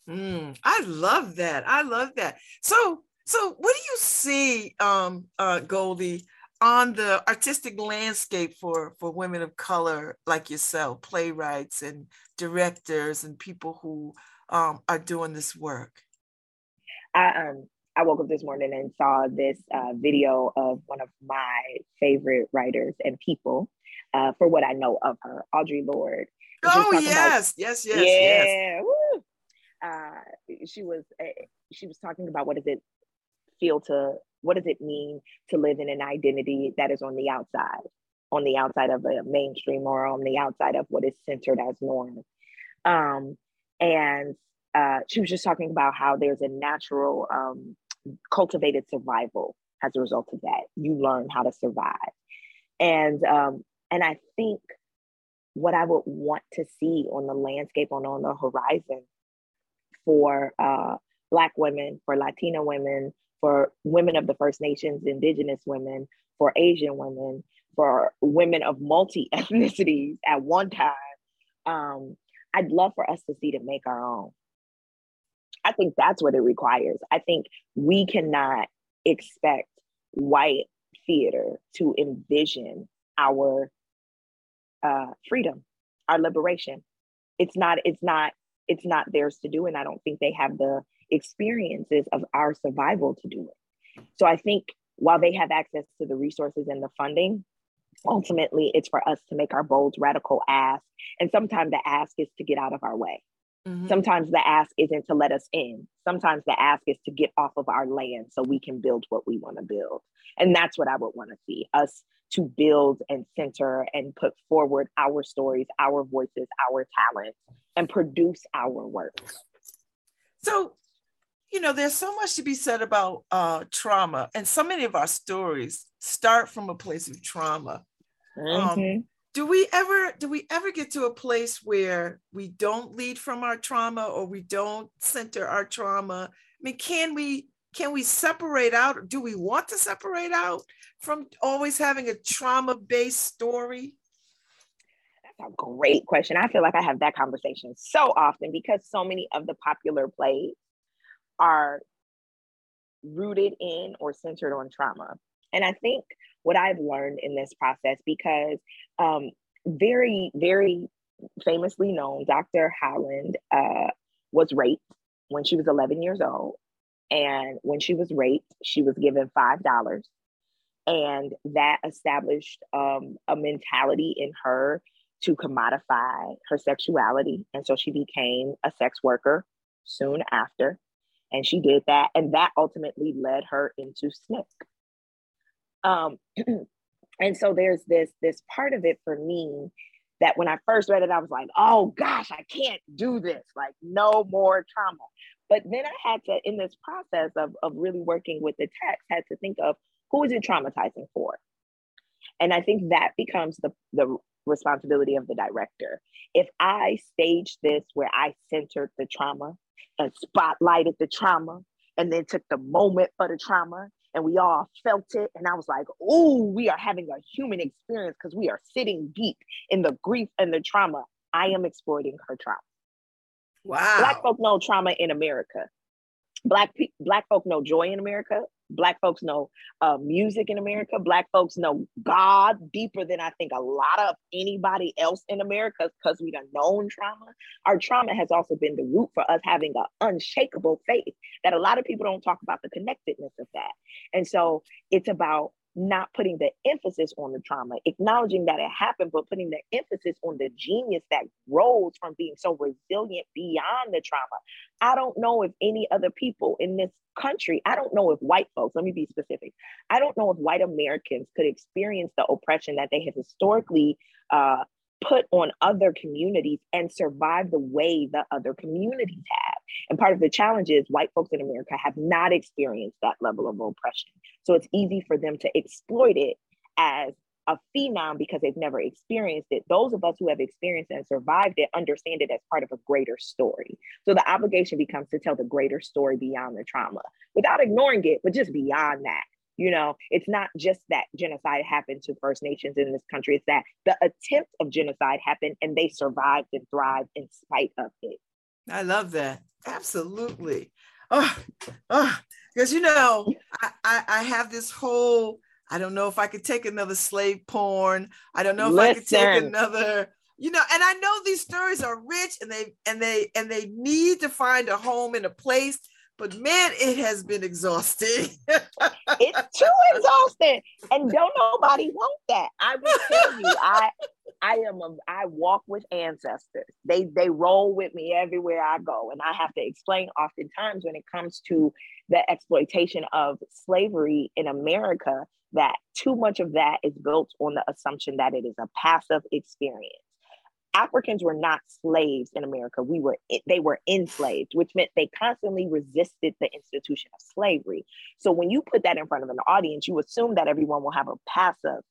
Mm, I love that. I love that. So, so what do you see, um, uh, Goldie, on the artistic landscape for for women of color like yourself, playwrights and directors and people who um, are doing this work? I um I woke up this morning and saw this uh, video of one of my favorite writers and people uh, for what I know of her, Audre Lorde. And she was Oh talking about- yes, yes, yes, yes. yeah. woo. Uh, she was uh, she was talking about what does it feel to what does it mean to live in an identity that is on the outside, on the outside of a mainstream or on the outside of what is centered as norm. Um, and uh, she was just talking about how there's a natural um, cultivated survival as a result of that. You learn how to survive, and um, and I think what I would want to see on the landscape on on the horizon for uh, Black women, for Latina women, for women of the First Nations, Indigenous women, for Asian women, for women of multi ethnicities at one time. Um, I'd love for us to see to make our own. I think that's what it requires. I think we cannot expect white theater to envision our uh, freedom, our liberation. It's not. It's not. It's not theirs to do, and I don't think they have the experiences of our survival to do it. So I think while they have access to the resources and the funding, ultimately it's for us to make our bold, radical ask. And sometimes the ask is to get out of our way. Mhm. Sometimes the ask isn't to let us in. Sometimes the ask is to get off of our land so we can build what we want to build. And that's what I would want to see us to build and center and put forward our stories, our voices, our talents, and produce our work. So, you know, there's so much to be said about uh, trauma, and so many of our stories start from a place of trauma. Mhm. Do we ever do we ever get to a place where we don't lead from our trauma or we don't center our trauma? I mean, can we can we separate out? Do we want to separate out from always having a trauma-based story? That's a great question. I feel like I have that conversation so often because so many of the popular plays are rooted in or centered on trauma. And I think what I've learned in this process, because um, very, very famously known, Dr. Holland uh, was raped when she was 11 years old. And when she was raped, she was given $5. And that established um, a mentality in her to commodify her sexuality. And so she became a sex worker soon after. And she did that. And that ultimately led her into SNCC. Um, and so there's this this part of it for me that when I first read it, I was like, oh gosh, I can't do this. Like, no more trauma. But then I had to, in this process of, of really working with the text, had to think of who is it traumatizing for? And I think that becomes the, the responsibility of the director. If I stage this where I centered the trauma and spotlighted the trauma and then took the moment for the trauma and we all felt it. And I was like, oh, we are having a human experience because we are sitting deep in the grief and the trauma. I am exploiting her trauma. Wow. Black folk know trauma in America. Black pe- Black folk know joy in America. Black folks know uh, music in America. Black folks know God deeper than I think a lot of anybody else in America because we done known trauma. Our trauma has also been the root for us having an unshakable faith that a lot of people don't talk about the connectedness of that. And so it's about not putting the emphasis on the trauma, acknowledging that it happened, but putting the emphasis on the genius that grows from being so resilient beyond the trauma. I don't know if any other people in this country, I don't know if white folks, let me be specific, I don't know if white Americans could experience the oppression that they have historically uh, put on other communities and survive the way the other communities have. And part of the challenge is white folks in America have not experienced that level of oppression. So it's easy for them to exploit it as a phenom because they've never experienced it. Those of us who have experienced and survived it understand it as part of a greater story. So the obligation becomes to tell the greater story beyond the trauma without ignoring it, but just beyond that. You know, it's not just that genocide happened to First Nations in this country, it's that the attempt of genocide happened and they survived and thrived in spite of it. I love that. Absolutely. Oh, oh, because you know, I, I, I have this whole, I don't know if I could take another slave porn. I don't know if I could take another, you know, and I know these stories are rich and they and they and they need to find a home and a place, but man, it has been exhausting. It's too exhausting. And don't nobody want that. I will tell you, I I am a I walk with ancestors. They they roll with me everywhere I go. And I have to explain oftentimes when it comes to the exploitation of slavery in America that too much of that is built on the assumption that it is a passive experience. Africans were not slaves in America. We were they were enslaved, which meant they constantly resisted the institution of slavery. So when you put that in front of an audience, you assume that everyone will have a passive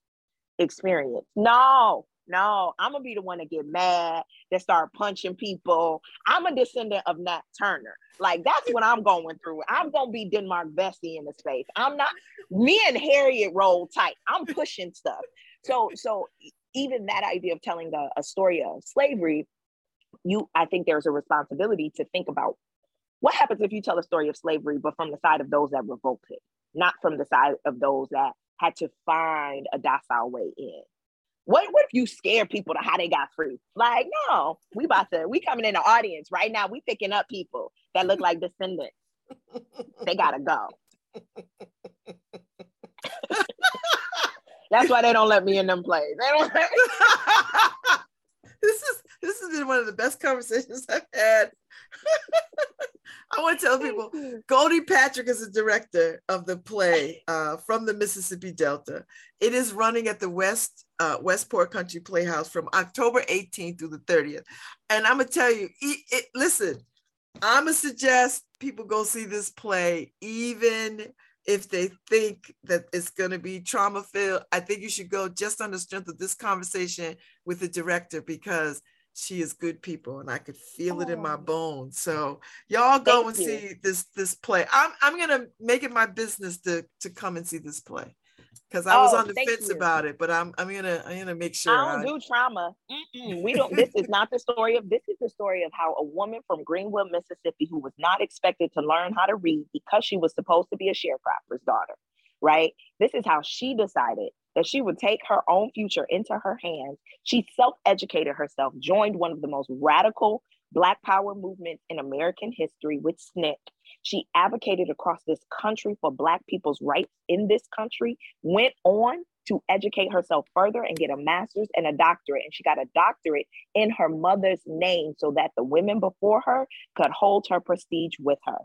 experience. No, no, I'm gonna be the one to get mad, that start punching people. I'm a descendant of Nat Turner. Like that's what I'm going through. I'm gonna be Denmark Vesey in the space. I'm not me and Harriet roll tight. I'm pushing stuff. So so even that idea of telling a, a story of slavery, you I think there's a responsibility to think about what happens if you tell a story of slavery, but from the side of those that revolted, not from the side of those that had to find a docile way in. What, what if you scare people to how they got free? Like, no, we about to, we coming in the audience right now. We picking up people that look like descendants. They gotta go. That's why they don't let me in them plays. They don't this is this has been one of the best conversations I've had. I want to tell people Goldie Patrick is the director of the play uh, from the Mississippi Delta. It is running at the West uh, Westport Country Playhouse from October 18th through the 30th. And I'm gonna tell you, e- it, listen, I'm gonna suggest people go see this play, even if they think that it's gonna be trauma filled. I think you should go just on the strength of this conversation with the director because she is good people and I could feel it in my Oh. bones. So y'all go Thank and you. see this this play. I'm I'm gonna make it my business to to come and see this play because I was Oh, on the fence you. about it, but I'm I'm gonna I'm gonna make sure. I don't do trauma. Mm-mm. We don't. This is not the story of. This is the story of how a woman from Greenwood, Mississippi, who was not expected to learn how to read because she was supposed to be a sharecropper's daughter, right? This is how she decided that she would take her own future into her hands. She self-educated herself, joined one of the most radical Black Power movements in American history with SNCC. She advocated across this country for Black people's rights in this country. Went on to educate herself further and get a master's and a doctorate. And she got a doctorate in her mother's name so that the women before her could hold her prestige with her.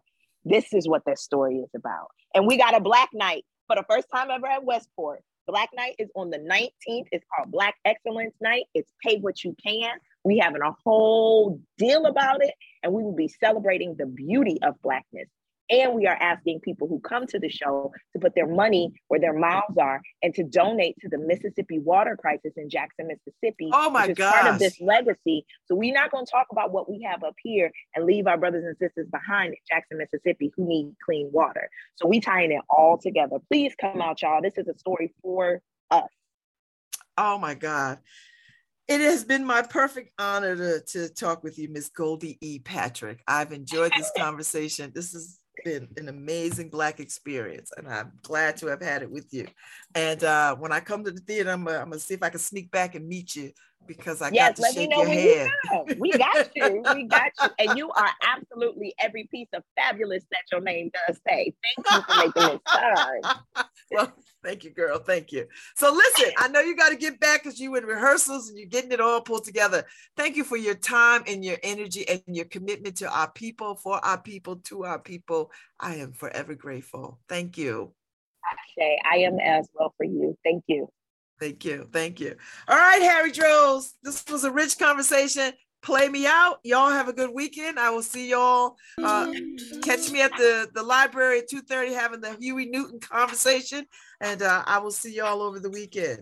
This is what this story is about. And we got a Black Night for the first time ever at Westport. Black Night is on the 19th. It's called Black Excellence Night. It's pay what you can. We having a whole deal about it, and we will be celebrating the beauty of Blackness. And we are asking people who come to the show to put their money where their mouths are and to donate to the Mississippi water crisis in Jackson, Mississippi. Oh my is part of this legacy. So we're not going to talk about what we have up here and leave our brothers and sisters behind in Jackson, Mississippi who need clean water. So we tying it all together. Please come out, y'all. This is a story for us. Oh my God. It has been my perfect honor to, to talk with you, Miss Goldie E. Patrick. I've enjoyed this conversation. This has been an amazing Black experience, and I'm glad to have had it with you. And uh, when I come to the theater, I'm gonna, I'm gonna see if I can sneak back and meet you because I yes, got to let me know your when hand. you come. We got you. We got you. And you are absolutely every piece of fabulous that your name does say. Thank you for making this time. well, thank you, girl. Thank you. So listen, I know you got to get back because you in rehearsals and you're getting it all pulled together. Thank you for your time and your energy and your commitment to our people, for our people, to our people. I am forever grateful. Thank you. Shay, I am as well for you. Thank you. Thank you. Thank you. All right, Harry Droz. This was a rich conversation. Play me out. Y'all have a good weekend. I will see y'all. Uh, catch me at the, the library at 2.30 having the Huey Newton conversation. And uh, I will see y'all over the weekend.